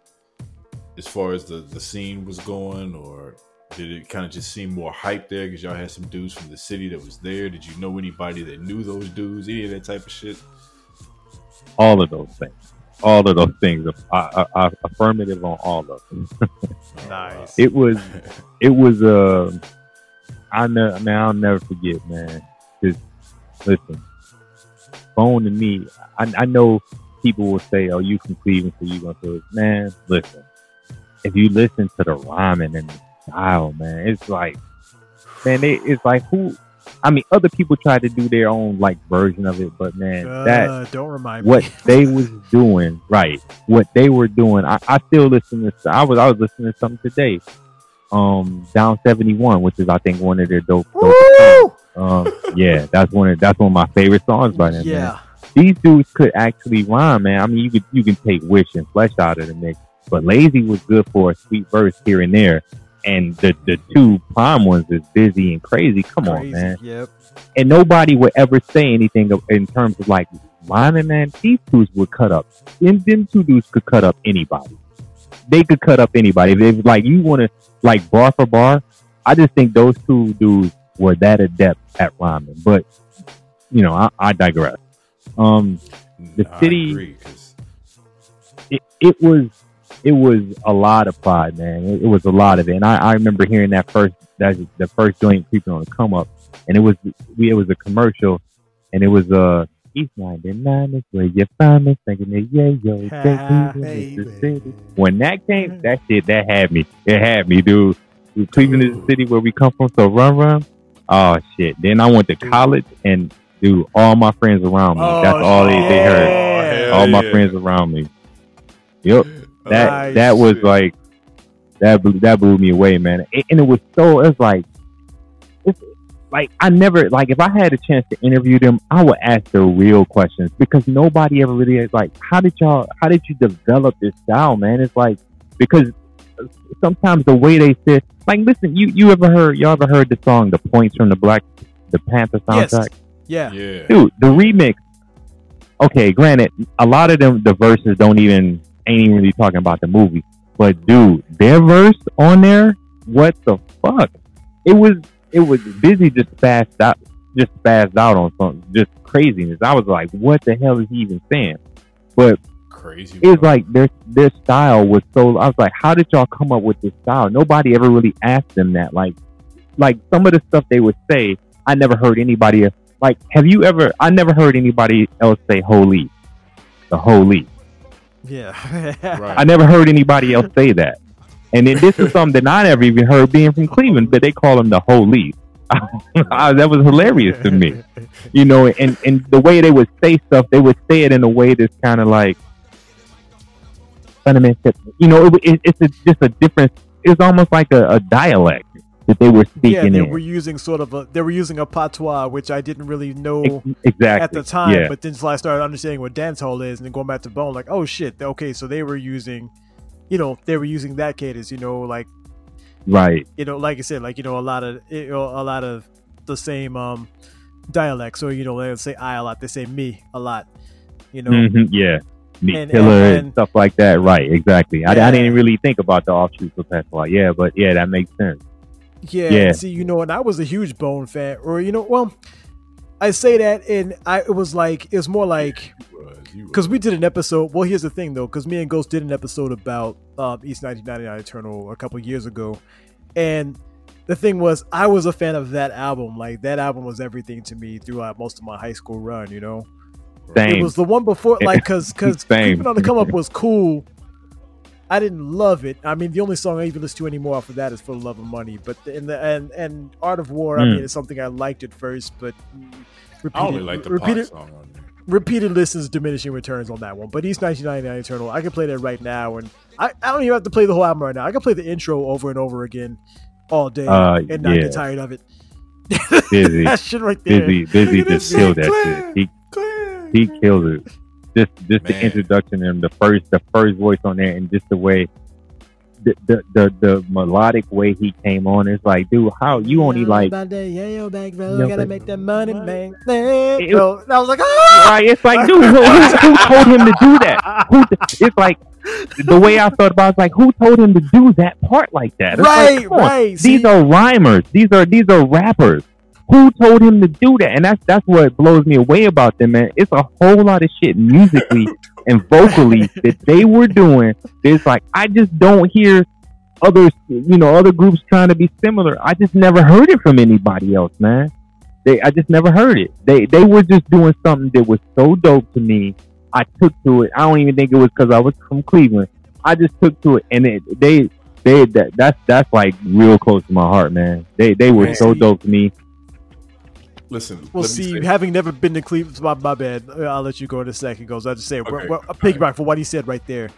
as far as the the scene was going, or did it kind of just seem more hype there because y'all had some dudes from the city that was there? Did you know anybody that knew those dudes? Any of that type of shit? All of those things. All of those things. I, I, I affirmative on all of them. Nice. It was it was uh I know man, I'll never forget, man. Just listen, phone to me. I, I know people will say, "Oh, you from Cleveland, so you gonna say, it." man." Listen, if you listen to the rhyming and the style, man, it's like, man, it, it's like who. I mean, other people try to do their own like version of it, but man, that Uh, don't remind what me. they was doing, right? What they were doing. I, I still listen to. I was I was listening to something today. Um, down seventy one, which is I think one of their dope. dope um, yeah, that's one of that's one of my favorite songs by them. Man. Yeah. These dudes could actually rhyme, man. I mean, you could you can take Wish and Flesh out of the mix, but Layzie was good for a sweet verse here and there. And the the two prime ones is Bizzy and Krayzie. Come on, man Yep. and nobody would ever say anything in terms of like rhyming, man. These dudes would cut up. Them, them two dudes could cut up anybody. They could cut up anybody. If it's like you want to like bar for bar, I just think those two dudes were that adept at rhyming. But you know, I, I digress. Um, The Nah, city- I agree, 'cause- it, it was it was a lot of pride, man. It, it was a lot of it, and I, I remember hearing that first that the first joint creeping on the come up, and it was we it was a commercial, and it was a. uh East ninety nine is where you find me thinking that yeah yo Ah, take me to baby. When that came, that shit that had me. It had me, dude. Cleveland is the city where we come from, so run run. Oh shit! Then I went to college, and dude, all my friends around me. that's Oh, all they, they heard yeah. hell all my yeah. friends around me. Yep, Oh, that Nice. that was Shit. like that blew, that blew me away, man. And, and it was so it's like it's like I never like if I had a chance to interview them, I would ask the real questions because nobody ever really is like, how did y'all, how did you develop this style, man? It's like because uh, sometimes the way they sit like, listen, you you ever heard y'all ever heard the song "The Points" from the Black the Panther Yes. soundtrack? Yeah. yeah. dude, the remix. Okay, granted, a lot of them the verses don't even ain't even really talking about the movie, but dude, their verse on there, what the fuck? It was it was Bizzy just spazzed out, just spazzed out on something, just craziness. I was like, what the hell is he even saying? But Crazy. it's like their their style was so. I was like, how did y'all come up with this style? Nobody ever really asked them that. Like, like some of the stuff they would say, I never heard anybody. Like, have you ever? I never heard anybody else say "holy," the holy. Yeah. Right. I never heard anybody else say that. And then this is something that I never even heard being from Cleveland, but they call him the holy. that was hilarious to me you know, and and the way they would say stuff, they would say it in a way that's kind of like fundamental. You know, it, it, it's a, just a different. It's almost like a, a dialect that they were yeah, they in. were using sort of a they were using a patois, which I didn't really know exactly at the time, Yeah, but then until I started understanding what dancehall is, and then going back to Bone, like, oh shit, okay, so they were using, you know, they were using that cadence, you know, like right. you know, like I said, like you know, a lot of you know, a lot of the same um dialects, or you know, they say I a lot, they say me a lot, you know, hmm yeah, And- killer and- and, stuff like that. Right, exactly. I, I didn't really think about the offshoots of patois. Yeah, but yeah, that makes sense. Yeah, Yeah. See, you know, and I was a huge Bone fan, or you know, well, I say that, and I it was like it was more like You was, you was. because we did an episode. Well, here's the thing though, because me and Ghost did an episode about um, East 1999 Eternal a couple years ago, and the thing was, I was a fan of that album. Like that album was everything to me throughout most of my high school run. You know, Same. it was the one before, like, because because Same. Creeping on the Come Up was cool, I didn't love it. I mean, the only song I even listen to anymore after that is "For the Love of Money." But in the and and Art of War, I Mm. mean, it's something I liked at first, but mm, I only like the repeated, pop song on there. repeated listens diminishing returns on that one. But East 1999 Eternal, I can play that right now, and I, I don't even have to play the whole album right now. I can play the intro over and over again all day Uh, and not yeah. get tired of it. Bizzy, that shit right there. Bizzy, Bizzy. Look Just killed shit, that shit. He clear. he killed it. Just just the introduction and the first the first voice on there and just the way the the the, the melodic way he came on. It's like, dude, how you only like About that yayo back, bro. No, Gotta make that money, man. It- Bro, I was like, ah! right? It's like, dude, who, who, who told him to do that? Who? It's like the way I thought about. It's like, who told him to do that part like that? It's like, Right, come on. right. These are rhymers. These are these are rappers. Who told him to do that? And that's that's what blows me away about them, man. It's a whole lot of shit musically and vocally that they were doing. It's like I just don't hear others, you know, other groups trying to be similar. I just never heard it from anybody else, man. They, I just never heard it. They, they were just doing something that was so dope to me. I took to it. I don't even think it was because I was from Cleveland. I just took to it, and it, they, they, that, that's that's like real close to my heart, man. They, they were Man. so dope to me. Listen, Well, let me see, say- having never been to Cleveland, my, my bad. Uh, I'll let you go in a second. Goes, I just say, well, Okay. well, I'll piggyback for what he said right there.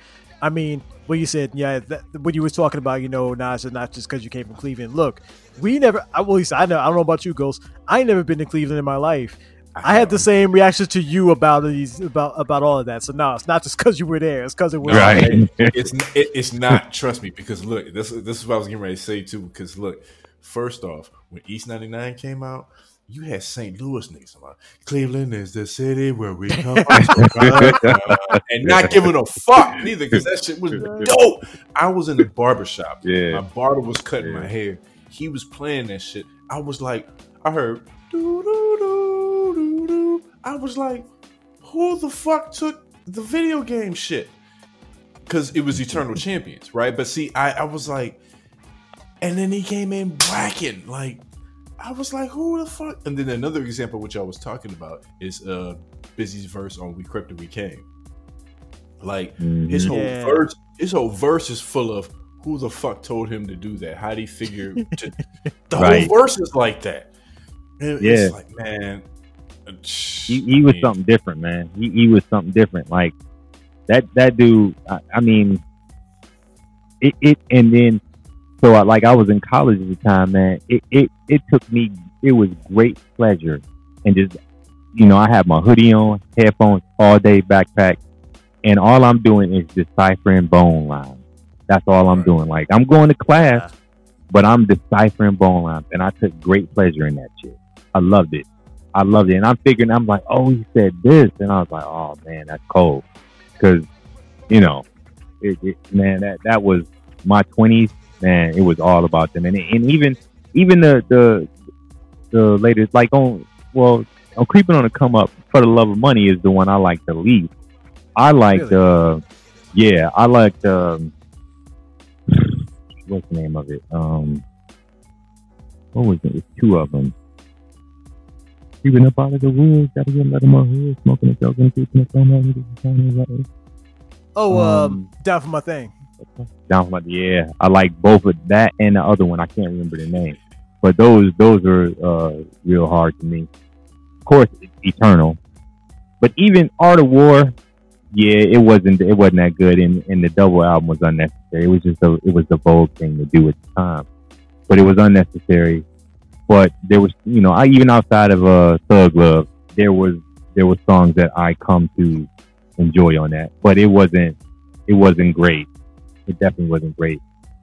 I mean, what you said, yeah, that, when you was talking about, you know, Nas is not just because you came from Cleveland. Look, we never. I, well, at least I know. I don't know about you, Ghost. I never been to Cleveland in my life. I had the same reaction to you about these about about all of that. So no, it's not just because you were there. It's because it was Right. it- it's it, it's not. Trust me, because look, this this is what I was getting ready to say too. Because look, first off, when East ninety nine came out, you had St. Louis niggas about Cleveland is the city where we come from, and not giving a fuck neither, because that shit was dope. I was in the barber shop. Yeah. my barber was cutting my hair. He was playing that shit. I was like, I heard. doo, doo, doo, doo, doo. I was like, who the fuck took the video game shit? because it was Eternal Champions, right? But see, I, I was like, and then he came in whacking, like, I was like, who the fuck? And then another example, which I was talking about, is uh Bizzy's verse on "We Crept and We Came." Like his whole Yeah. verse, his whole verse is full of who the fuck told him to do that? How would he figure to, the Right. whole verse is like that? And Yeah. It's like, man, uh, he, he was man. something different, man. He, he was something different. Like that that dude. I, I mean, it, it and then so I, like I was in college at the time, man. It, it it took me. It was great pleasure and just you know I have my hoodie on, headphones all day, backpack, and all I'm doing is deciphering bone lines. That's all I'm doing. Like I'm going to class, but I'm deciphering bone lines, and I took great pleasure in that shit. I loved it. I loved it, and I'm figuring I'm like, oh, he said this, and I was like, oh man, that's cold, because you know, it, it, man, that that was my twenties. Man, it was all about them, and and even even the the the latest, like on well, on creeping on the come up for the love of money is the one I like the least. I like Really? the yeah, I like the what's the name of it? Um, what was it? It's two of them. Creeping up out of the woods, gotta get let them out here, smoking a joke and keeping it on Oh, um, Um, down for my thing. Down from the yeah. I like both of that and the other one. I can't remember the name, but those those are uh, real hard to me. Of course, Eternal, but even Art of War, yeah, it wasn't it wasn't that good, and, and the double album was unnecessary. It was just a it was the bold thing to do at the time, but it was unnecessary. But there was you know I even outside of uh, Thug Love, there was there was songs that I come to enjoy on that, but it wasn't it wasn't great it definitely wasn't great.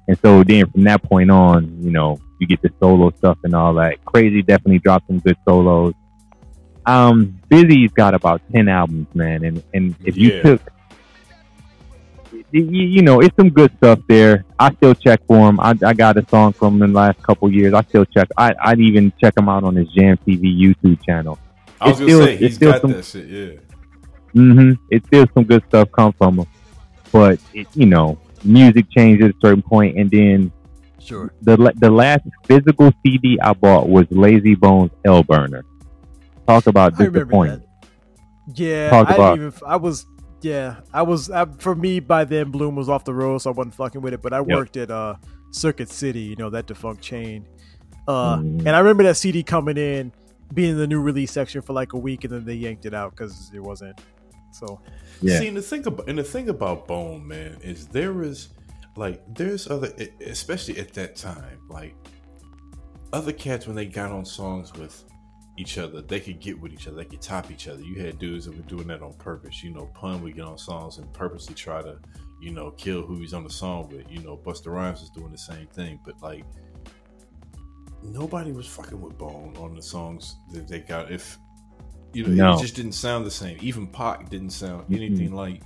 And so then from that point on, you know, you get the solo stuff and all that. Krayzie definitely dropped some good solos. Um, Bizzy's got about ten albums, man, and and if you Yeah. took, you, you know, it's some good stuff there. I still check for him. I, I got a song from him in the last couple years. I still check. I I'd even check him out on his Jam TV YouTube channel. I was It's gonna still- say he's still got some- that shit. Yeah. Mm-hmm. It's still some good stuff come from him, but it, you know, music changed at a certain point, and then Sure. the the last physical CD I bought was Layzie Bones L Burner. Talk about disappointing. Yeah, Talk I about- even. I was Yeah, I was I, for me by then. Bloom was off the road, so I wasn't fucking with it. But I Yep. worked at uh, Circuit City, you know that defunct chain. Uh, Mhm. and I remember that CD coming in, being in the new release section for like a week, and then they yanked it out because it wasn't. So Yeah. See, and the thing about and the thing about Bone, man, is there is like there's other, especially at that time, like other cats when they got on songs with each other, they could get with each other, they could top each other. You had dudes that were doing that on purpose. You know, Pun would get on songs and purposely try to, you know, kill who he's on the song with. You know, Busta Rhymes was doing the same thing, but like nobody was fucking with Bone on the songs that they got. If you know, No. it just didn't sound the same. Even Pac didn't sound anything like.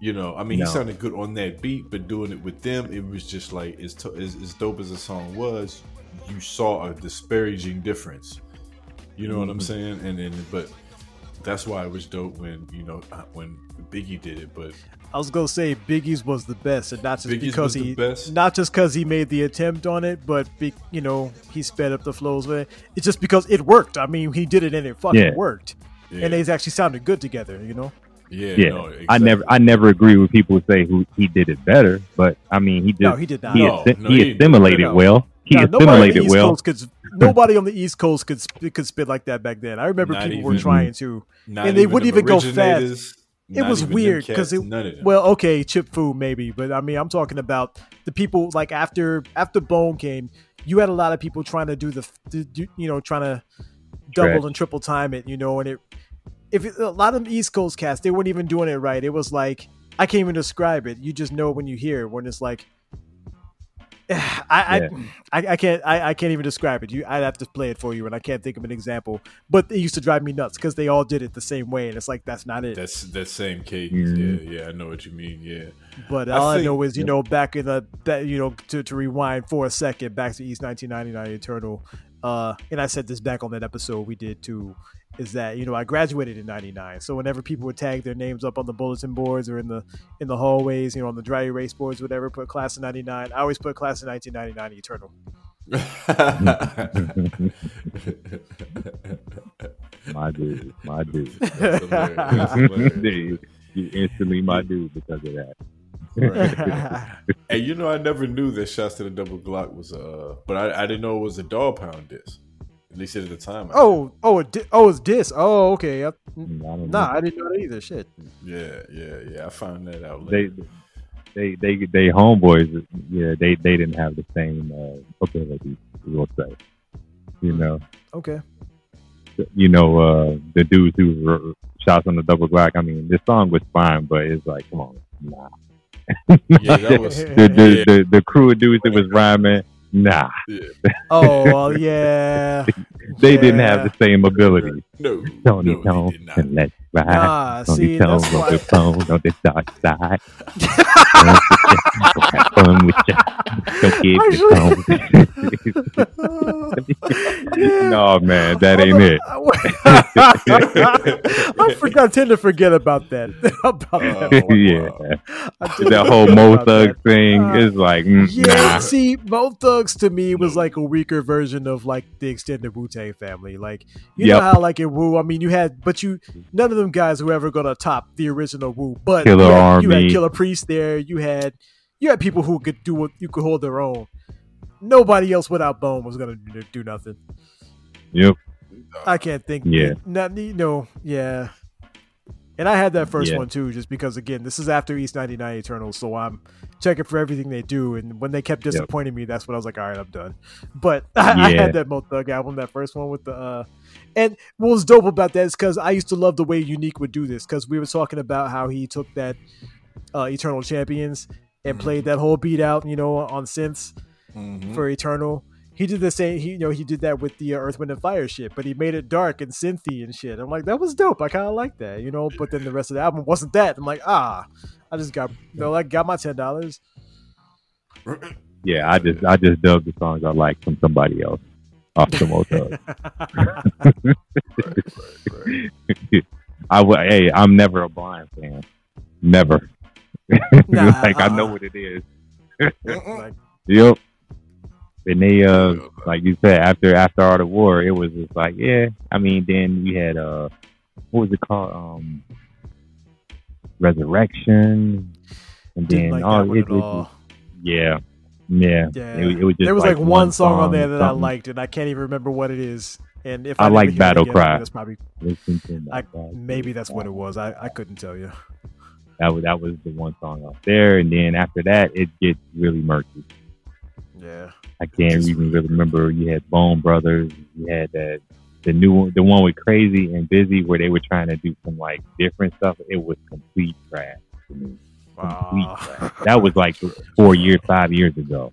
You know, I mean, No. he sounded good on that beat, but doing it with them, it was just like as, to, as as dope as the song was, you saw a disparaging difference. You know what I'm saying? And then, but that's why it was dope when you know when Biggie did it. But I was gonna say Biggie's was the best, and not just Biggie's because he, best? not just because he made the attempt on it, but be, you know he sped up the flows with it. It's just because it worked. I mean, he did it and it fucking Yeah. worked, yeah, and they actually sounded good together. You know. yeah, Yeah, no, I never, I never agree with people who say who he did it better, but I mean, he just No, he did not. he, No, assi- no, he he assimilated No. well. He Nah, nobody on the assimilated East well. Coast could. Nobody on the East Coast could could spit like that back then. I remember Not people were trying to. And they wouldn't even go fast. Originators, It not was weird because it. none of them. Well, okay, Chip Fu maybe, but I mean, I'm talking about the people like after after Bone came, you had a lot of people trying to do the, the do- you know, trying to double Correct. and triple time it, you know, and it. If it, a lot of East Coast cast, they weren't even doing it right. It was like I can't even describe it. You just know when you hear it when it's like. I, Yeah. I, I I can't I, I can't even describe it. You I'd have to play it for you, and I can't think of an example. But it used to drive me nuts because they all did it the same way, and it's like that's not it. that's that same cadence. Mhm. Yeah, yeah, I know what you mean. Yeah, But I all I, think- know is, you know, back in the that you know to, to rewind for a second back to East 1999 Eternal, uh, and I said this back on that episode we did too, is that you know I graduated in '99, so whenever people would tag their names up on the bulletin boards or in the in the hallways, you know, on the dry erase boards, whatever, put class of '99. I always put class of 1999 Eternal. my dude, my dude. That's hilarious. That's hilarious. you, you instantly my dude because of that. Hey, you know, I never knew that "Shots to the Double Glock" was uh, but I, I didn't know it was a Dogg Pound disc. At least at the time. I- oh, oh, it di- oh, it's this. Oh, okay. I, I nah, know. I didn't know that either. Shit. yeah, yeah, yeah. I found that out They, later. they, they, they homeboys. Yeah, they, they didn't have the same uh, ability. We'll say, you know, Okay. you know, uh, the dudes who were shots on the double black. I mean, this song was fine, but it's like, come on, nah. yeah, that was. the, the, the, the crew of dudes that was rhyming, nah, Yeah. Oh, well, yeah. they didn't have the same ability. No, Tony no, Tone, he did not. and let's ride. Nah, see, Tone that's on why. the phone on the dark side. Have fun with ya. Don't give the tone. no, man, that ain't it. I forgot. Tend to forget about that. about Oh, that. yeah, I tend to that whole forget Mo about Thug that. thing Uh, is like, mm, Yeah, nah. see, Mo Thugs to me was like a weaker version of like the extended Wu Tang family. Like you know how like in Wu, I mean, you had, but you none of them guys were ever gonna top the original Wu. But Killer you had, you had Killah Priest there. You had you had people who could do what you could hold their own. Nobody else without Bone was gonna do, do nothing. Yep. I can't think. Yeah. Not you know. Yeah. And I had that first Yeah. one too, just because again, this is after East ninety nine Eternals, so I'm checking for everything they do. And when they kept disappointing me, that's when I was like, all right, I'm done. But I, I had that Mo Thug album, that first one with the. uh And what was dope about that is because I used to love the way U-Neek would do this because we were talking about how he took that uh Eternal Champions and played that whole beat out, you know, on synths Mhm. for Eternal. He did the same. He you know he did that with the uh, Earth, Wind, and Fire shit, but he made it dark and synthy and shit. I'm like, that was dope. I kind of like that, you know. But then the rest of the album wasn't that. I'm like, ah, I just got you know, like got my ten dollars. Yeah, I just I just dug the songs I like from somebody else off the Mo Thug. I would. Hey, I'm never a blind fan. Never. Nah, like I know uh-uh. what it is. like, Yep. And they uh like you said after after all the War, it was just like yeah. I mean, then we had uh what was it called? Um, Resurrection, and Didn't then like oh, that one it, it all. yeah, yeah, Yeah, It, it was just there was like, one song on there that I liked, and I can't even remember what it is. And if I I, like Battle again, Cry. that's probably I, maybe that's what it was. I, I couldn't tell you. That was that was the one song out there, and then after that, it gets really murky. Yeah, I can't even really remember. You had Bone Brothers. You had that the new one, the one with Krayzie and Bizzy, where they were trying to do some like different stuff. It was complete trash to me. Wow. That was like four years, five years ago.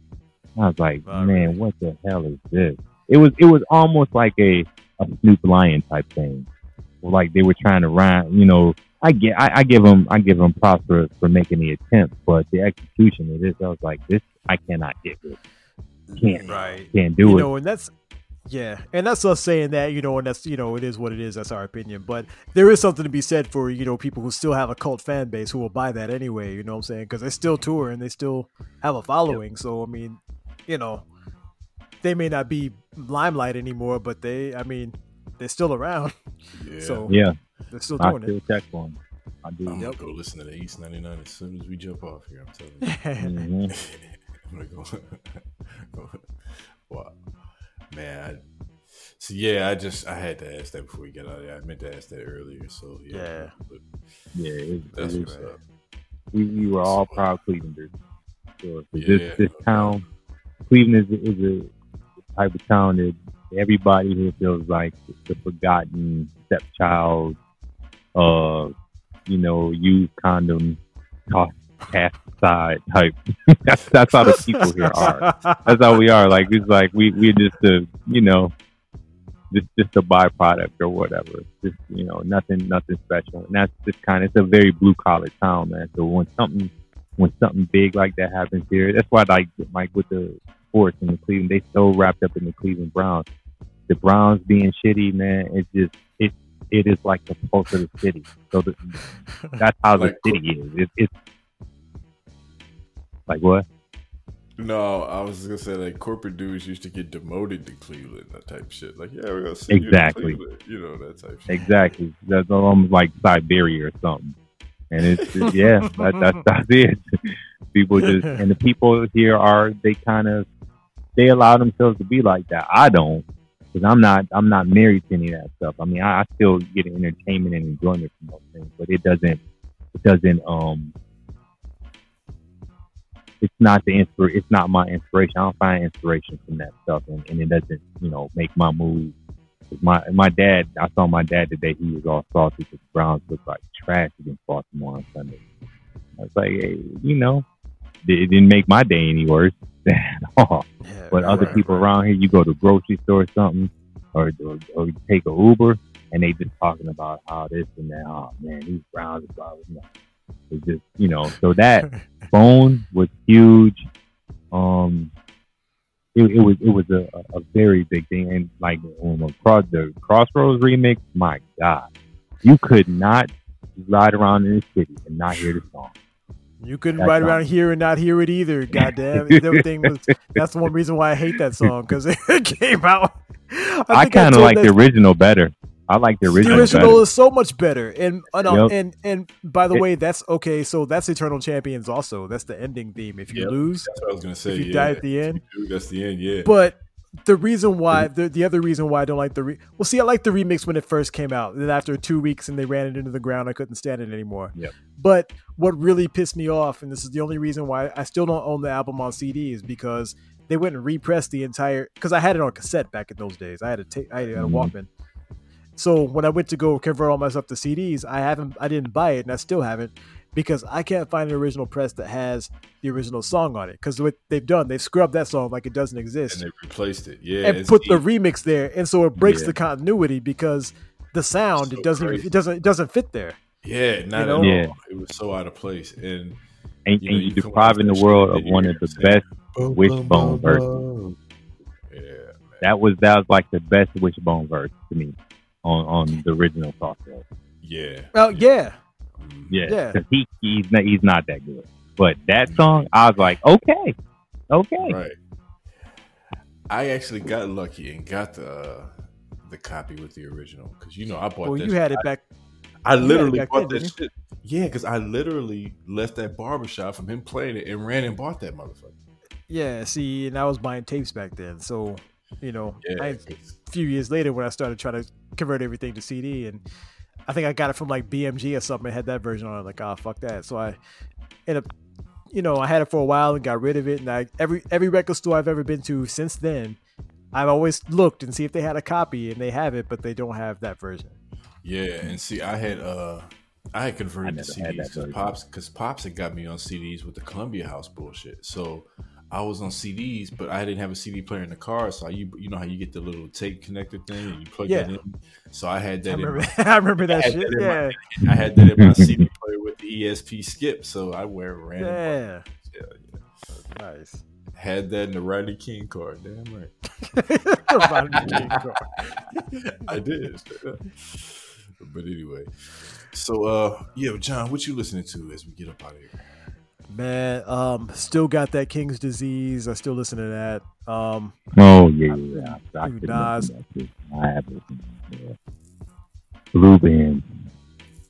I was like, man, really? what the hell is this? It was it was almost like a a Snoop Lion type thing. Like they were trying to rhyme, you know. I get, I, I give them, I give them props for, for making the attempt, but the execution of this, I was like, this, I cannot get with. Can't, right. can't do you it. know, and that's yeah, and that's us saying that, you know, and that's you know, it is what it is. That's our opinion, but there is something to be said for you know people who still have a cult fan base who will buy that anyway. You know what I'm saying? Because they still tour and they still have a following. So I mean, you know, they may not be limelight anymore, but they, I mean, they're still around. Yeah. So yeah, they're still I doing still it. check for 'em. I do. I'm Yep. gonna go listen to the East 99 as soon as we jump off here. I'm telling you. Mhm. I'm gonna go. wow, man. I, so yeah, I just I had to ask that before we get out of there. I meant to ask that earlier. So yeah, Yeah. but Yeah, it, it that's was, what's up. we, we were all proud Clevelanders. Sure. 'Cause Yeah. This this town, Cleveland is, is a type of town that everybody here feels like the forgotten stepchild. Uh, you know, used condom, tossed cast aside type. that's that's how the people here are. That's how we are. Like it's like we we're just a you know, just just a byproduct or whatever. Just you know, nothing nothing special. And that's just kind of it's a very blue collar town, man. So when something when something big like that happens here, that's why like like with the sports in the Cleveland, they so wrapped up in the Cleveland Browns. The Browns being shitty, man, it's just it it is like the pulse of the city. So the, that's how the city is. It, it's like what? No, I was gonna say like corporate dudes used to get demoted to Cleveland, that type of shit. Like, yeah, we're gonna see Exactly. you, you know that type shit. Exactly. That's almost like Siberia or something. And it's just, yeah, that, that's that's it. People just and the people here are they kind of they allow themselves to be like that. I don't because I'm not I'm not married to any of that stuff. I mean, I, I still get entertainment and enjoyment from those things, but it doesn't it doesn't um it's not the inspir it's not my inspiration. I don't find inspiration from that stuff, and, and it doesn't you know make my mood my my dad, I saw my dad today. He was all salty because the Browns looked like trash against Baltimore on Sunday. I was like, hey, you know, it didn't make my day any worse at all. Yeah, But other right, people right. around here, you go to grocery store or something, or or, or you take a Uber, and they just talking about how this and that. Oh man, these Browns are blah. It's just you know. So that phone was huge. Um, it, it was it was a, a very big thing, and like on the cross the Crossroads remix, my God, you could not ride around in the city and not hear the song. You couldn't ride around here and not hear it either. Goddamn, that thing was. That's the one reason why I hate that song because it came out. I, think kind of like the original better. I like the original. The original, original better. is so much better, and uh, no, Yep. and and by the It- way, that's okay. So that's Eternal Champions. Also, that's the ending theme. If you Yep. lose, That's what I was gonna say. if you yeah. die at the end, Dude, that's the end. Yeah. But the reason why the, the other reason why I don't like the re- well, see, I like the remix when it first came out. Then after two weeks and they ran it into the ground, I couldn't stand it anymore. Yep. But what really pissed me off, and this is the only reason why I still don't own the album on CD, is because they went and repressed the entire. Because I had it on cassette back in those days. I had a ta- I had a Mhm. Walkman. So when I went to go convert all my stuff to CDs, I haven't, I didn't buy it, and I still haven't, because I can't find an original press that has the original song on it. Because what they've done, they've scrubbed that song like it doesn't exist and they replaced it. Yeah. and it's put the remix there, and so it breaks Yeah. the continuity because the sound So it doesn't crazy. it doesn't it doesn't fit there. yeah, not know? at Yeah. all. It was so out of place, and and, you know, and you you depriving the world of one of the them saying, best Wish Bone verses. yeah, man. That was that was like the best Wish Bone verse to me on on the original Crossroads. yeah, Oh yeah, Mhm. Yeah, Yeah. 'cause he he's not he's not that good. But that song, I was like, okay, okay, Right. I actually got lucky and got the uh, the copy with the original because you know I bought. well that you had shit- it back. I literally back bought then, that shit. Yeah, because I literally left that barbershop from him playing it and ran and bought that motherfucker. Yeah, see, and I was buying tapes back then, so you know, Yeah, I, a few years later when I started trying to convert everything to CD, and I think I got it from like BMG or something. It had that version on it. Like, ah, fuck that. So I ended up, you know, I had it for a while and got rid of it. And I every every record store I've ever been to since then, I've always looked and see if they had a copy, and they have it, but they don't have that version. Yeah, and see, I had uh, I had converted I to CDs because pops, because pops had got me on CDs with the Columbia House bullshit. So I was on CDs, but I didn't have a CD player in the car. So I, you, you know how you get the little tape connector thing and you plug Yeah. that in. So I had I that. in remember, my, I remember that I shit. that in my- Yeah, I had that in my CD player with the ESP skip. So I wear random. yeah, Yeah, yeah. nice. Had that in the Riley King car. Damn right. Rodney King car. I did. but anyway, so uh, yeah, John, what you listening to as we get up out of here? Man, um, still got that King's disease. I still listen to that. Um, Oh yeah, yeah. I, I Dude, Nas. listen to that too. I have listened to. Blue band.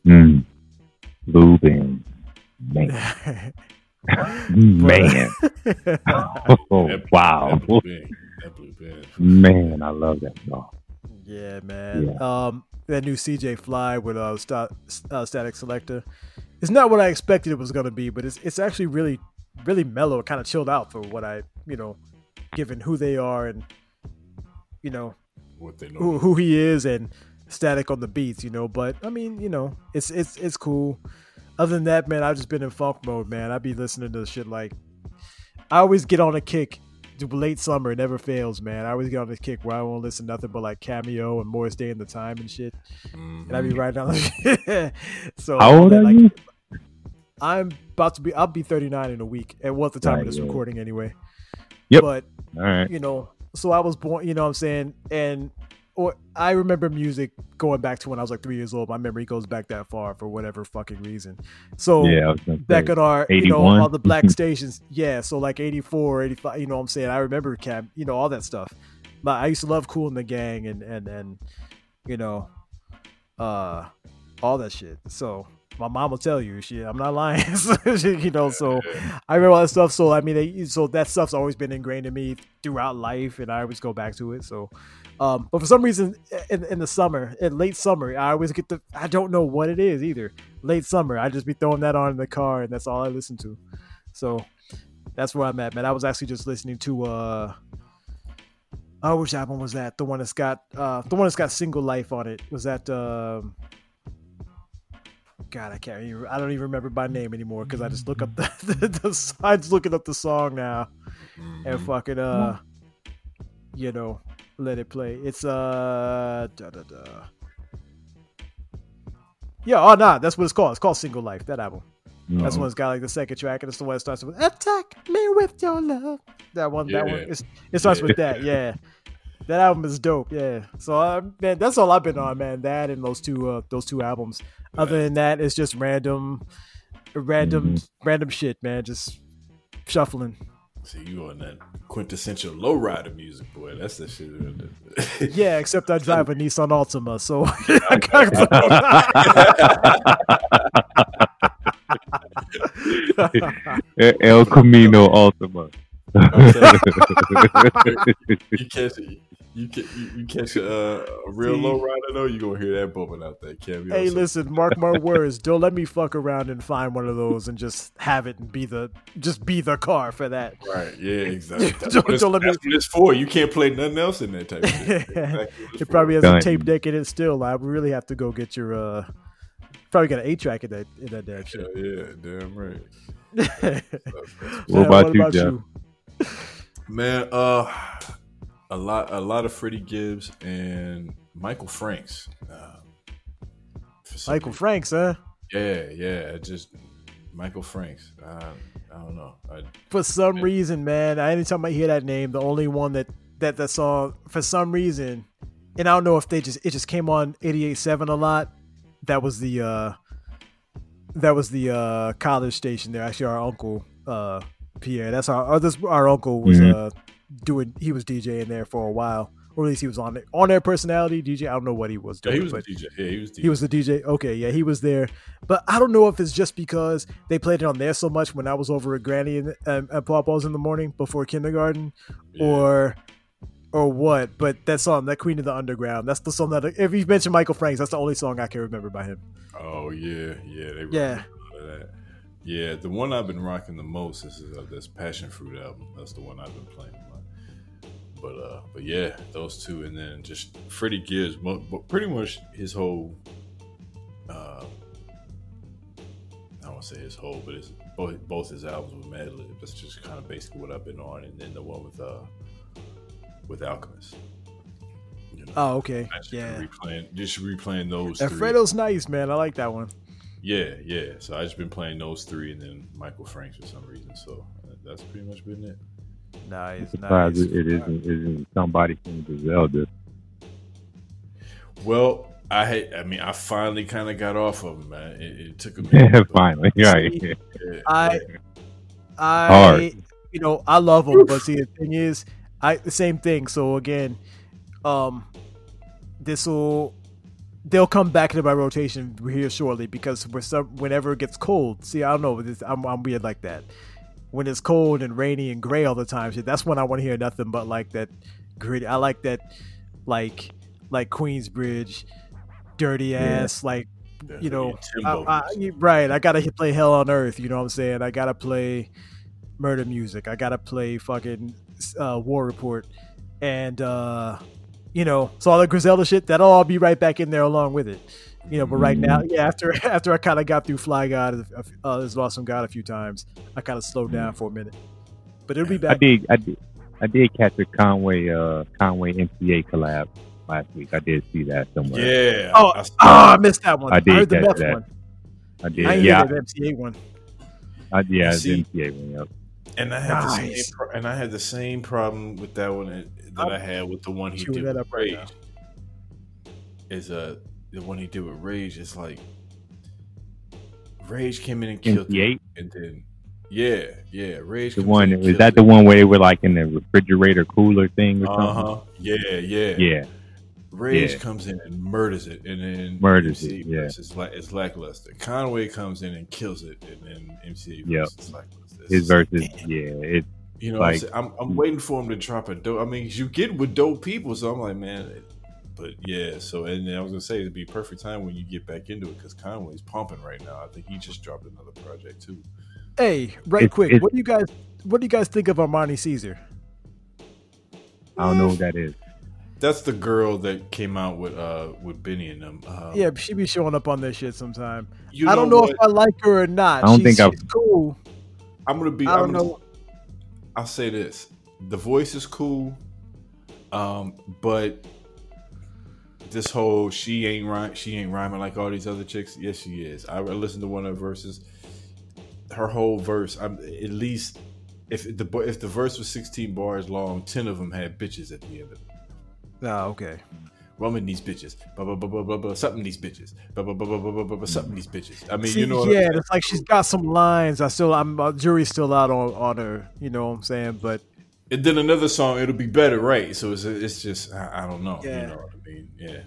Mm. Blue band. Man. Man. oh wow. That blue band. That blue band. Man, I love that song. Yeah, man. Um, that new CJ Fly with uh, sta- uh Statik Selektah. It's not what I expected it was gonna be, but it's it's actually really really mellow, kind of chilled out for what I you know, given who they are and you know What they know. who, who he is and Statik on the beats, you know. But I mean, you know, it's it's it's cool. Other than that, man, I've just been in funk mode, man. I'd be listening to shit like I always get on a kick. To Late summer it never fails, man. I always get on this kick where I won't listen to nothing but like Cameo and Morris Day and the Time and shit. And I be mm-hmm. writing down. so How old are like, you? I'm about to be. I'll be 39 in a week, and well, at the time Right, of this yeah. recording, anyway. Yep. But All right. you know so i was born you know what i'm saying and or i remember music going back to when i was like three years old. My memory goes back that far for whatever fucking reason. So Yeah, back our you know all the black stations yeah so like 84 85 you know what i'm saying? I remember cab you know all that stuff. But i used to love Kool and the Gang and and and you know uh all that shit. So my mom will tell you shit i'm not lying. You know so i remember all that stuff. So i mean they, so that stuff's always been ingrained in me throughout life and i always go back to it. So um but for some reason in, in the summer in late summer i always get the i don't know what it is either. Late summer i just be throwing that on in the car and that's all i listen to. So that's where i'm at man. I was actually just listening to uh oh which album was that the one that's got uh the one that's got single life on it. Was that um God, I can't. Even, I don't even remember by name anymore because I just look up the, the, the. I just looking up the song now and Mhm. fucking uh, you know, let it play. It's uh, da da da. Yeah, oh nah, that's what it's called. It's called Single Life. That album. That's Mhm. the one that's got like the second track, and it's the one that starts with "Attack me with your love." That one. That one. It's, it starts Yeah. with that. Yeah. That album is dope, yeah. So, uh, man, that's all I've been on, man. That and those two, uh, those two albums. Other than that, it's just random, random, random shit, man. Just shuffling. See, you on that quintessential lowrider music, boy. That's the shit. Yeah, except I drive a Nissan Altima, so El Camino Ultima. you catch it. You, ca- you, you catch a, uh, a real low rider though, you gonna hear that bumping out there, cameo. hey, So- listen, mark my words. Don't let me fuck around and find one of those and just have it and be the, just be the car for that. Right? Yeah, exactly. That's, Don't- what, it's, don't let me- that's what it's for. You can't play nothing else in that type of shit. Exactly It probably has a tape deck in it still. I really have to go get your, uh, probably got an eight track in that, in that damn Yeah, shit. yeah, damn right. What Yeah, about you, Jeff? Man, uh, a lot, a lot of Freddie Gibbs and Michael Franks. Uh, Michael. Franks, huh? Yeah, yeah, just Michael Franks. Uh, I don't know. I, For some reason, man, anytime I hear that name, the only one that that that song for some reason, and I don't know if they just it just came on 88.7 a lot. That was the uh that was the uh college station there. Actually, our uncle uh Pierre. That's our, our this our uncle was Mhm. uh doing he was DJing there for a while or at least he was on it. On air personality DJ. I don't know what he was Yeah, doing, he was but the DJ. Yeah, he was. DJ. he was the DJ. Okay, yeah, he was there. But I don't know if it's just because they played it on there so much when I was over at Granny and, and, and Pawpaw's in the morning before kindergarten, Yeah. or or what. But that song, that Queen of the Underground, that's the song that if you mention Michael Franks, that's the only song I can remember by him. Oh yeah, yeah, they Yeah. rock a lot of that. Yeah, the one I've been rocking the most is uh, this Passion Fruit album. That's the one I've been playing. But uh, but yeah, those two, and then just Freddie Gibbs, but pretty much his whole. Uh, I don't want to say his whole, but it's both, both his albums with Madlib. That's just kind of basically what I've been on, and then the one with uh, with Alchemist. You know, Oh, okay, just yeah. replaying, just replaying those. And three. Fredo's nice, man. I like that one. Yeah, yeah. So I just been playing those three, and then Michael Franks for some reason. So uh, that's pretty much been it. Nice, Surprised nice. it, it isn't, isn't somebody from Griselda. Well, I had, I mean, I finally kind of got off of them, man. It, it took a minute. Finally, right. Yeah, I- I, Hard. you know, I love them, but see, the thing is, I the same thing. So again, um, this will they'll come back into my rotation here shortly because for some whenever it gets cold. See, I don't know, this, I'm I'm weird like that. When it's cold and rainy and gray all the time, shit, that's when I want to hear nothing but like that gritty. I like that, like like Queensbridge, dirty Yeah. ass, like you know, I, I, right. I gotta play Hell on Earth. You know what I'm saying? I gotta play murder music. I gotta play fucking uh, War Report, and uh, you know, so all the Griselda shit that'll all be right back in there along with it. You know, but right now, yeah, after after I kind of got through Fly God, uh, this Awesome God a few times, I kind of slowed down for a minute. But it'll be back I did, I did, I did catch a Conway, uh, Conway MC Eiht collab last week. I did see that somewhere. yeah. Oh, I, I, Oh, I missed that one. I did heard the catch Meth that. one. I did. I yeah, hear the MC Eiht one. I, yeah, See- the MC Eiht one. Yep. and I had the same, pro- and I had the same problem with that one that- that I had with the one he chewing did that with up right Rage. Is uh the one he did with Rage? It's like Rage came in and killed MC Eiht, and then yeah, yeah, Rage. the one is that the one where they were like in the refrigerator cooler thing or Uh something? huh. Yeah, yeah, Yeah, Rage Yeah. comes in and murders it, and then Murders MC it, yeah. versus la- it's lackluster. Conway comes in and kills it, and then MC Yep. versus lackluster. It's his just- verses. Yeah, it. You know, like- I'm. I'm I'm waiting for him to drop a dope. I mean, you get with dope people, so I'm like, man. But yeah, so and I was gonna say it'd be perfect time when you get back into it because Conway's pumping right now. I think he just dropped another project too. Hey, right It's- quick, it's- what do you guys what do you guys think of Armani Caesar? I don't know who that is. That's the girl that came out with uh with Benny and them. Uh, Yeah, she be showing up on this shit sometime. you I don't know what? if I like her or not. I don't she's, think I'm cool. I'm gonna be. I don't I'm gonna, know. I'll say this: the voice is cool, um, but this whole she ain't rhyme, she ain't rhyming like all these other chicks. Yes, she is. I listened to one of her verses. Her whole verse, I'm at least if the if the verse was 16 bars long, 10 of them had bitches at the end of it. Oh, okay. Rumming these bitches, blah blah blah blah blah blah. Something these bitches, blah blah blah blah blah blah blah. Something these bitches. I mean, See, you know, what I'm yeah, it's like she's got some lines. I still, I'm uh, jury's still out on on her. You know what I'm saying? But And then another song, it'll be better, right? So it's it's just I, I don't know. Yeah. You know what I mean? Yeah.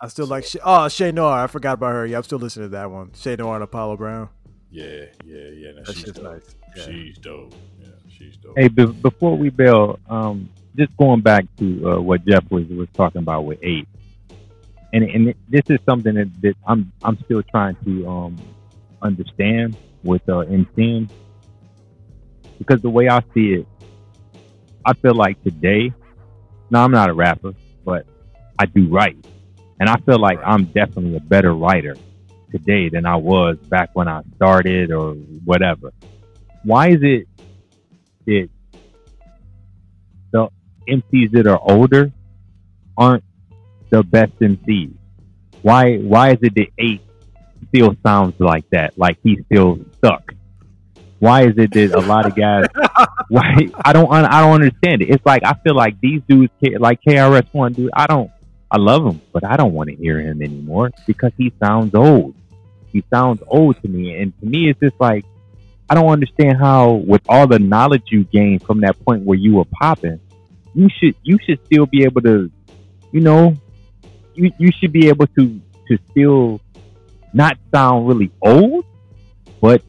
I still like. Oh, Che Noir. I forgot about her. Yeah, I'm still listening to that one. Che Noir and Apollo Brown. Yeah, yeah, yeah. No, That she's shit's dope. nice. Yeah. She's dope. Yeah, she's dope. Hey, be- before we bail, um, just going back to uh, what Jeff was was talking about with Eiht, and and this is something that, that I'm I'm still trying to um understand with uh, MCing because the way I see it, I feel like today. No, I'm not a rapper, but I do write, and I feel like I'm definitely a better writer today than I was back when I started or whatever. Why is it that the MCs that are older aren't the best MCs? Why why is it that Eiht still sounds like that? Like he's still stuck. Why is it that a lot of guys? Why I don't I don't understand it. It's like I feel like these dudes, like KRS One dude, I don't I love him, but I don't want to hear him anymore because he sounds old. He sounds old to me, and to me, it's just like I don't understand how, with all the knowledge you gained from that point where you were popping, you should you should still be able to you know, you you should be able to to still not sound really old, but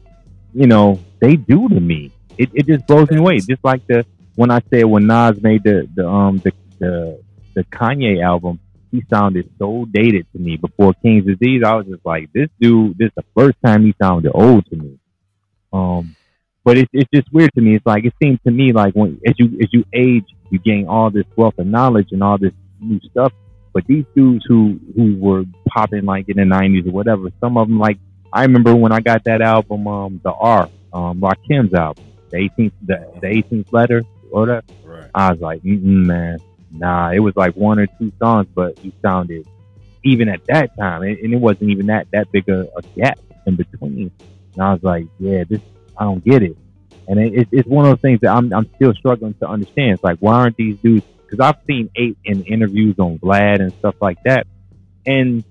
you know, they do to me. It it just blows me away. Just like the when I said when Nas made the the um the the, the Kanye album, he sounded so dated to me. Before King's Disease, I was just like, this dude, this is the first time he sounded old to me. Um, but it's it's just weird to me. It's like it seems to me like when as you as you age, you gain all this wealth of knowledge and all this new stuff. But these dudes who who were popping like in the nineties or whatever, some of them like I remember when I got that album, um, the R, um, Rakim's album, the 18th, the, the 18th letter or that. Right. I was like, man, nah. It was like one or two songs, but he sounded even at that time, and, and it wasn't even that that big a, a gap in between. And I was like, yeah, this I don't get it. And it, it, it's one of those things that I'm I'm still struggling to understand. It's like, why aren't these dudes? Because I've seen Eiht in interviews on Vlad and stuff like that, and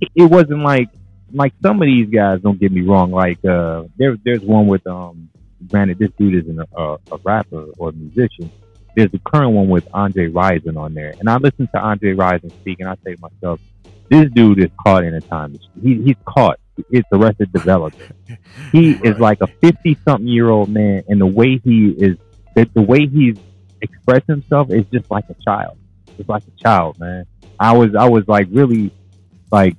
it wasn't like like some of these guys. Don't get me wrong. Like uh, there there's one with um. Granted, this dude isn't a, a, a rapper or a musician. There's the current one with Andre Rison on there, and I listen to Andre Rison speak, and I say to myself, this dude is caught in a time. He, he's caught. It's Arrested Development. He is like a fifty-something year old man, and the way he is, the, the way he's expressed himself is just like a child. It's like a child, man. I was, I was like really, like,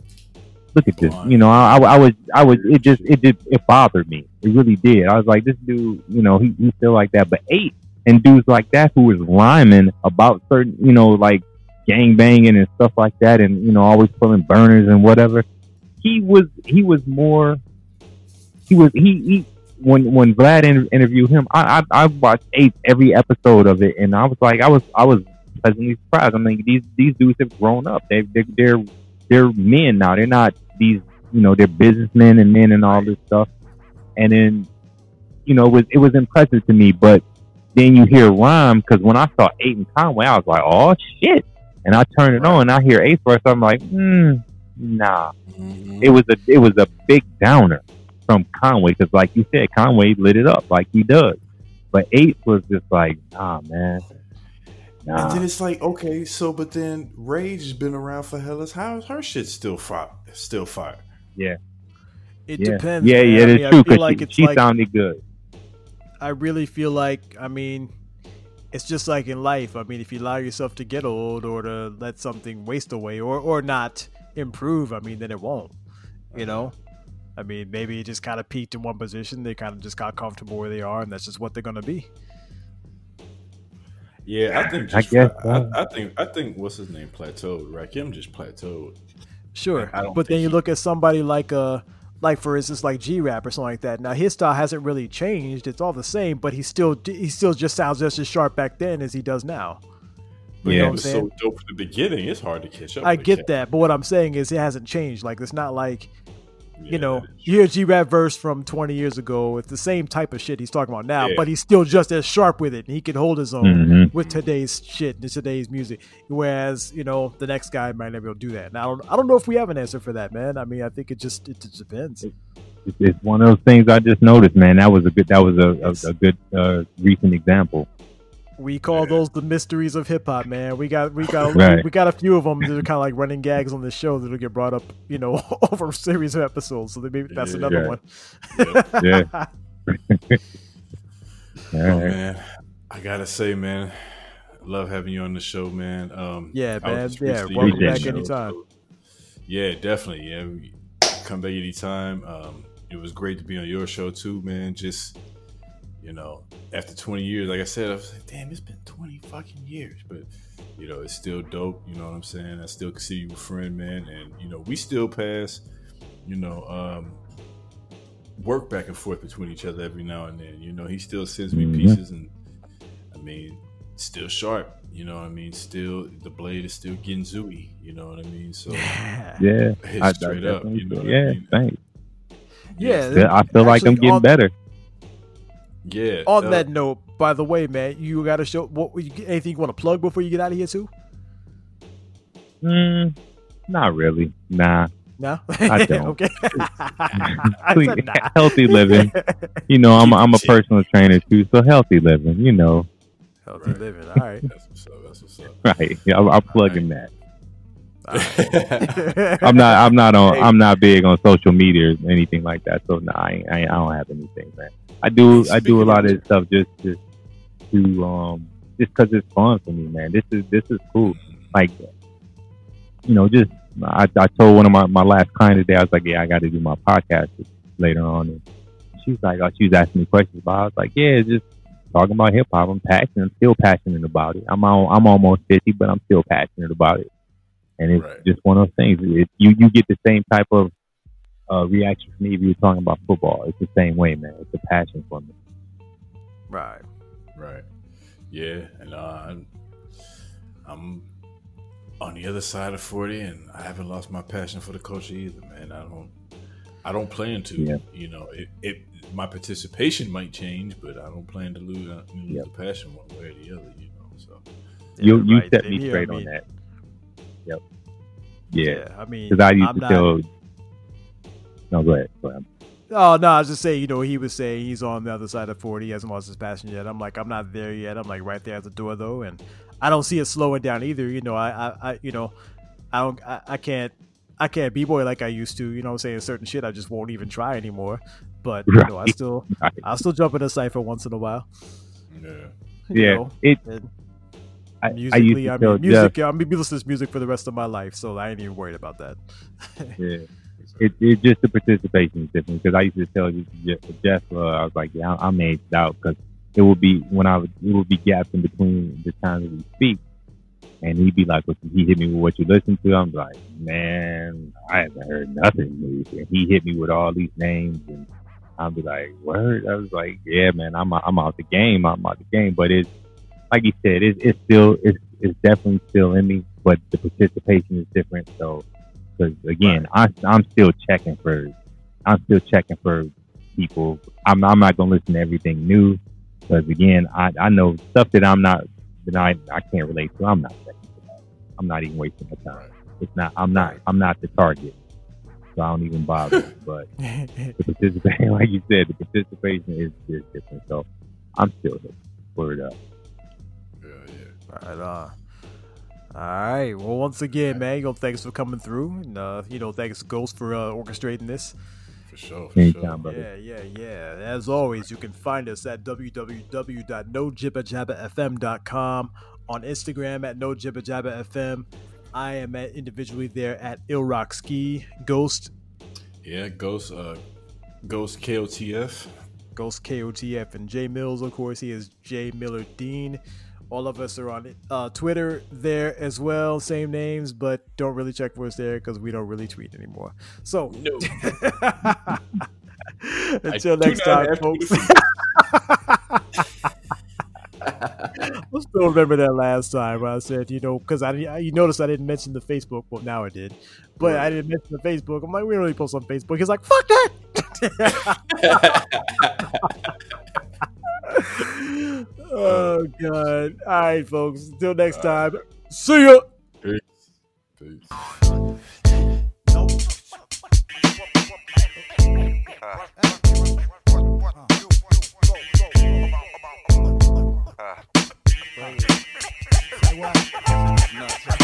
look at this. You know, I, I was, I was. It just, it did, it bothered me. It really did. I was like, this dude, you know, he, he feel like that, but Eiht and dudes like that who is rhyming about certain, you know, like gang banging and stuff like that, and you know, always pulling burners and whatever. He was he was more. He was he, he when when Vlad inter- interviewed him. I, I I watched eight every episode of it, and I was like, I was I was pleasantly surprised. I mean, these these dudes have grown up. They they they're they're men now. They're not these you know they're businessmen and men and all this stuff. And then you know it was it was impressive to me, but then you hear rhyme because when I saw Aiden Conway, I was like, oh shit. And I turned it on and I hear Ace first. I'm like, hmm, nah. Mhm. It was a it was a big downer from Conway because, like you said, Conway lit it up like he does. But Ace was just like, nah, man, And then it's like, okay, so but then Rage has been around for hellas. How is her shit still fire? Still fire? Yeah. It yeah, depends. yeah, man. yeah. I That's mean, I true feel because like she, it's she like sounded good. I really feel like I mean, it's just like in life. I mean, if you allow yourself to get old or to let something waste away or or not improve, I mean, then it won't. You know. Uh-huh. I mean, maybe it just kind of peaked in one position. They kind of just got comfortable where they are, and that's just what they're gonna be. Yeah, I think. I Just, guess I. I, think. I think. What's his name? Plateaued. Rakim just plateaued. Sure, I don't but then you he- look at somebody like uh like for instance like G Rap or something like that. Now his style hasn't really changed; it's all the same, but he still he still just sounds just as sharp back then as he does now. But Yeah. he know what was I'm so dope at the beginning. It's hard to catch up. I with get Cat. that, but what I'm saying is it hasn't changed. Like it's not like Yeah, you know that is you hear G Rap verse from 20 years ago. It's the same type of shit he's talking about now, Yeah. but he's still just as sharp with it, and he can hold his own Mhm. with today's shit and today's music. Whereas you know the next guy might never be able to do that. I don't I don't know if we have an answer for that, man. I mean I think it just it just depends. It's, it's one of those things I just noticed, man. That was a good. That was a, a, a good uh, recent example. We call those the mysteries of hip hop, man. We got we got Right. we got a few of them that are kind of like running gags on the show that'll get brought up, you know, over a series of episodes. So maybe that's Yeah. another Yeah. one. Yeah. All Oh, right. man, I gotta say, man, love having you on the show, man. Um, Yeah, man. just Yeah, recently welcome on back show, anytime. so- yeah, definitely. Yeah, come back anytime. Um, it was great to be on your show too, man. Just you know, after 20 years, like I said, I was like, damn, it's been 20 fucking years, but you know, it's still dope. You know what I'm saying? I still consider you a friend, man, and you know, we still pass, you know, um, work back and forth between each other every now and then. You know, he still sends me Mhm. pieces, and I mean, still sharp. You know what I mean? Still, the blade is still getting zooey. You know what I mean? So, Yeah. Hey, I, I straight up, definitely you know feel- I yeah. mean? Thanks. Yeah, Yeah, I feel like I'm getting on- better. Yeah. On uh, that note, by the way, man, you got to show what anything you want to plug before you get out of here too? Mm, not really. Nah. No, I don't. okay. I nah. healthy living. You know, I'm I'm a personal trainer too, so healthy living. You know, Healthy living. All right. That's what's up. That's what's up. right? Yeah, I'm, I'm plugging that. I'm not. I'm not on. I'm not big on social media or anything like that. So no, I, I, I don't have anything, man. I do. I do a lot of this stuff just just to um just because it's fun for me, man. This is this is cool. Like you know, just I, I told one of my my last clients today. I was like, yeah, I got to do my podcast later on. And she's like, oh, she was asking me questions it. I was like, yeah, just talking about hip hop. I'm passionate. I'm still passionate about it. I'm al- I'm almost fifty, but I'm still passionate about it. And it's Right. just one of those things. It, you you get the same type of uh, reaction from me if you were talking about football. It's the same way, man. It's a passion for me. Right. Right. Yeah, and uh, I'm, I'm on the other side of forty, and I haven't lost my passion for the culture either, man. I don't, I don't plan to. Yeah. You know, it, it my participation might change, but I don't plan to lose, uh, lose Yep. the passion one way or the other. You know, so You you right. set me straight I on mean, that. Yep. Yeah. Yeah, I mean, Because I used I'm to not- tell. No, go ahead. Go ahead. Oh no, I was just saying, you know, he was saying he's on the other side of forty, he hasn't lost his passion yet. I'm like, I'm not there yet. I'm like right there at the door though, and I don't see it slowing down either. You know, I, I, I you know, I don't, I, I can't, I can't b boy like I used to. You know, what I'm saying certain shit I just won't even try anymore. But you know, I still, Right. I'll still jump in a cipher once in a while. yeah, you Yeah. know, It. I, I used musically, to I, tell mean, music. Jeff. I'm gonna be listening to music for the rest of my life, so I ain't even worried about that. Yeah. It, just the participation is different because I used to tell Je- Jeff, uh, I was like, yeah, I'm aged out because it would be when I would it would be gaps in between the times we speak, and he'd be like, what, he hit me with what you listen to. I'm like, man, I haven't heard nothing. And he hit me with all these names, and I'd be like, word. I was like, yeah, man, I'm I'm out the game. I'm out the game, but it's like you said, it's it's still it's it's definitely still in me, but the participation is different. So because again, I, I'm still checking for, I'm still checking for people. I'm I'm not gonna listen to everything new because again, I I know stuff that I'm not that I I can't relate to. I'm not checking for that. I'm not even wasting my time. It's not. I'm not. I'm not the target, so I don't even bother. but the participation, like you said, the participation is, is different. So I'm still here. Word up. yeah, yeah. Right on. All right. Well, once again, man, you know, thanks for coming through, and uh, you know, thanks Ghost for uh, orchestrating this. For sure, for Anytime, sure. brother. Yeah, yeah, yeah. As always, you can find us at www.nojibajabafm.com, on Instagram at nojibajabafm. I am at individually there at Ilrockski Ghost, Yeah, Ghost, uh, Ghost KOTF. Ghost KOTF, and Jay Mills, of course, he is Jay Miller Dean. All of us are on uh, Twitter there as well, same names, but don't really check for us there because we don't really tweet anymore. So, No. until do next time, folks. I still remember that last time I said, you know, because I, I you noticed I didn't mention the Facebook. Well, now I did, but I didn't mention the Facebook. I'm like, we don't really post on Facebook. He's like, fuck that. oh god! All right, folks. Until next time. See ya. Peace. Peace. We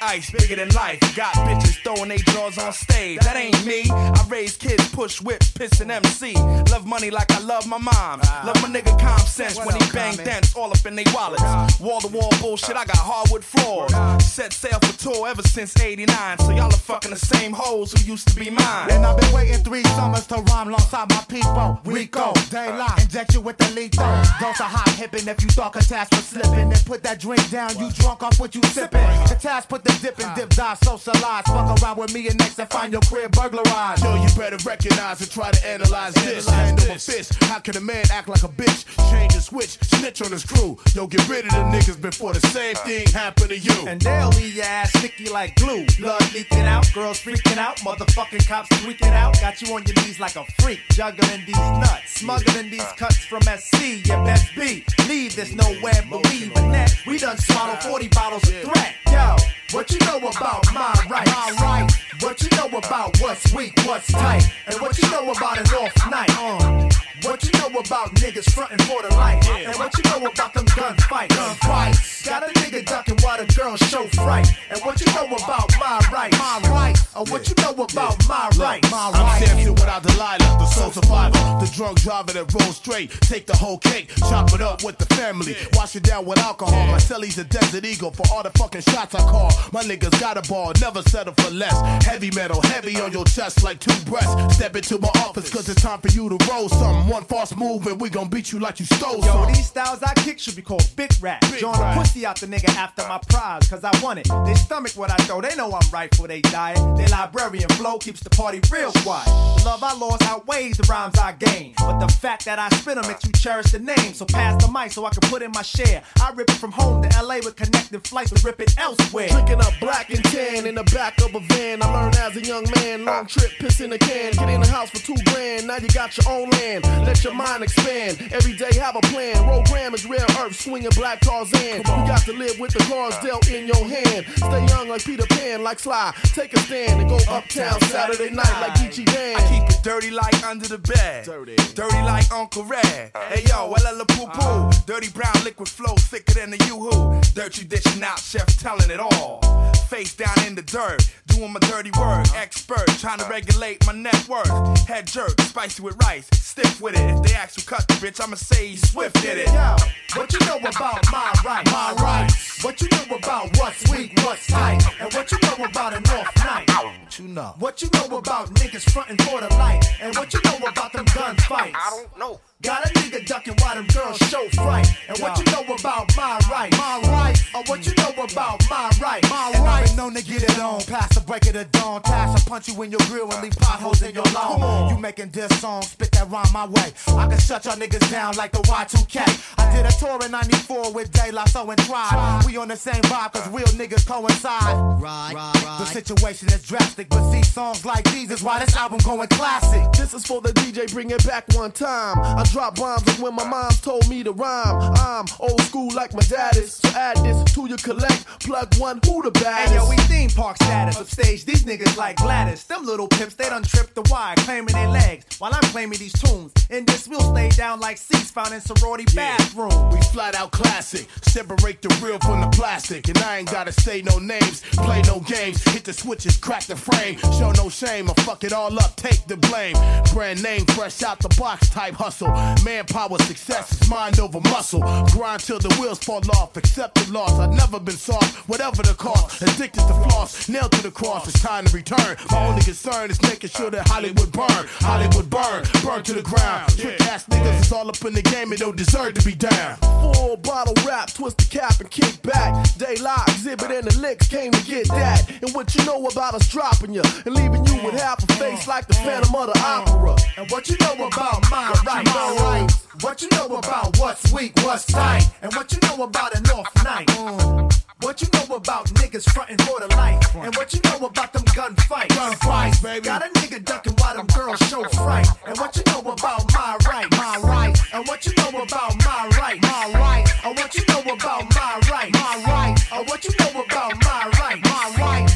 ice bigger than life? Got bitches throwing they drawers on stage. That ain't me. I raise kids, push whip, piss and MC. Love money like I love my mom. Love my nigga calm sense when he bang dents all up in they wallets. Wall to wall bullshit, I got hardwood floors. Set sail for tour ever since 89. So y'all are fucking the same hoes who used to be mine. And I've been waiting three summers to rhyme alongside my people. Rico, daylight, inject you with the lethal. Dose of hot hippin' if you thought Katash was slipping. Then put that drink down, you drunk off what you sippin'. Katash put the the dip and dip, die, socialize. Fuck around with me and next and find your crib burglarized. Yo, you better recognize and try to analyze this. Hand over fist. How can a man act like a bitch? Change and switch, snitch on his crew. Yo, get rid of the niggas before the same thing happen to you. And they'll leave your ass sticky like glue. Blood leaking out, girls freaking out, motherfucking cops freaking out. Got you on your knees like a freak, juggling these nuts, smuggling these cuts from SC. You best be. Leave this nowhere but we but that. We done swallowed 40 bottles of threat. Yo, what you know about my rights? My rights. What you know about what's weak, what's tight, and what you know about an off night? Uh, what you know about niggas frontin' for the light, and what you know about them gunfights? Gunfights. Got a nigga duckin' while the girls show fright, and what you know about my rights? My rights. Or what you know about my rights? My I'm rights. Samson without Delilah, the soul survivor, the drunk driving that rolls straight. Take the whole cake, chop it up with the family, wash it down with alcohol. My celly's a desert eagle for all the fucking shots I call. My niggas got a ball, never settle for less. Heavy metal, heavy on your chest like two breasts. Step into my office, cause it's time for you to roll something. One false move and we gon' beat you like you stole Yo, something. these styles I kick should be called big rap. Join the pussy out the nigga after my prize, cause I want it. They stomach what I throw, they know I'm right for they diet. They librarian flow keeps the party real quiet. The love I lost outweighs the rhymes I But the fact that I spit 'em makes you cherish the name. So pass the mic so I can put in my share. I rip it from home to LA with connecting flights to rip it elsewhere. Drinking up black and tan in the back of a van. I learned as a young man, long trip, piss in a can. Get in the house for two grand. Now you got your own land. Let your mind expand. Every day have a plan. Program is rare earth, swinging black Tarzan. You got to live with the cards dealt in your hand. Stay young like Peter Pan, like Sly. Take a stand and go uptown Saturday night like Geechee Dan. I keep it dirty like under the bed. Dirty. Dirty like Uncle Red. Hey yo, well poo poo. Dirty brown liquid flow thicker than the yoo-hoo. Dirty dishing out, chef telling it all. Face down in the dirt, doing my dirty work. Expert, trying to regulate my net worth. Head jerk, spicy with rice, stiff with it. If they ask who cut the bitch, I'ma say Swift did it. Yo, what you know about my rights? My rights. What you know about what's weak, what's tight, and what you know about an off night? What you know? What you know about niggas frontin' for the light, and what you know about them gunfights? I don't know. Got a nigga ducking while them girls show fright, and what you know about my right? My right. Or what you know about my right? My And I've rights. been known to get it on. Pass the break of the dawn. Task I punch you in your grill and leave potholes in your lawn. You making this song, spit that rhyme my way. I can shut y'all niggas down like the Y2K. I did a tour in 94 with De La Soul and Tribe. We on the same vibe cause real niggas coincide. Right, right, The situation is drastic, but see songs like these is why this album going classic. This is for the DJ, bring it back one time. I drop bombs like when my mom told me to rhyme. I'm old school like my dad is. So add this to your collect. Plug one, who the baddest? Hey yo, we theme park status. Upstage, these niggas like Gladys. Them little pimps, they done tripped the wire, claiming their legs. While I'm claiming these tunes. In this, we'll stay down like seats found in sorority bathroom. We flat out classic. Separate the real from the plastic. And I ain't gotta say no names, play no games. Hit the switches, crack the frame. Show no shame, I fuck it all up, take the blame. Brand name, fresh out the box type hustle. Manpower, success is mind over muscle. Grind till the wheels fall off, accept the loss. I've never been soft, whatever the cost. Addicted to floss, nailed to the cross. It's time to return. My only concern is making sure that Hollywood burn. Hollywood burn, burn to the ground. Trick ass niggas is all up in the game and don't deserve to be down. Full bottle rap, twist the cap and kick back. Daylight exhibit and the licks came to get that. And what you know about us dropping you and leaving you with half a face like the Phantom of the Opera. And what you know about my rights? My rights. What you know about what's weak, what's tight, and what you know about an off night? Mm. What you know about niggas frontin' for the life, and what you know about them gunfights? Gunfights, baby. Got a nigga ducking while them girls show fright, and what you know about my right, My right, And what you know about my right, My right, And what you know about my right, My right, And what you know about my rights? My rights.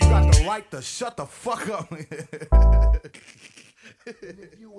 You got the right to shut the fuck up.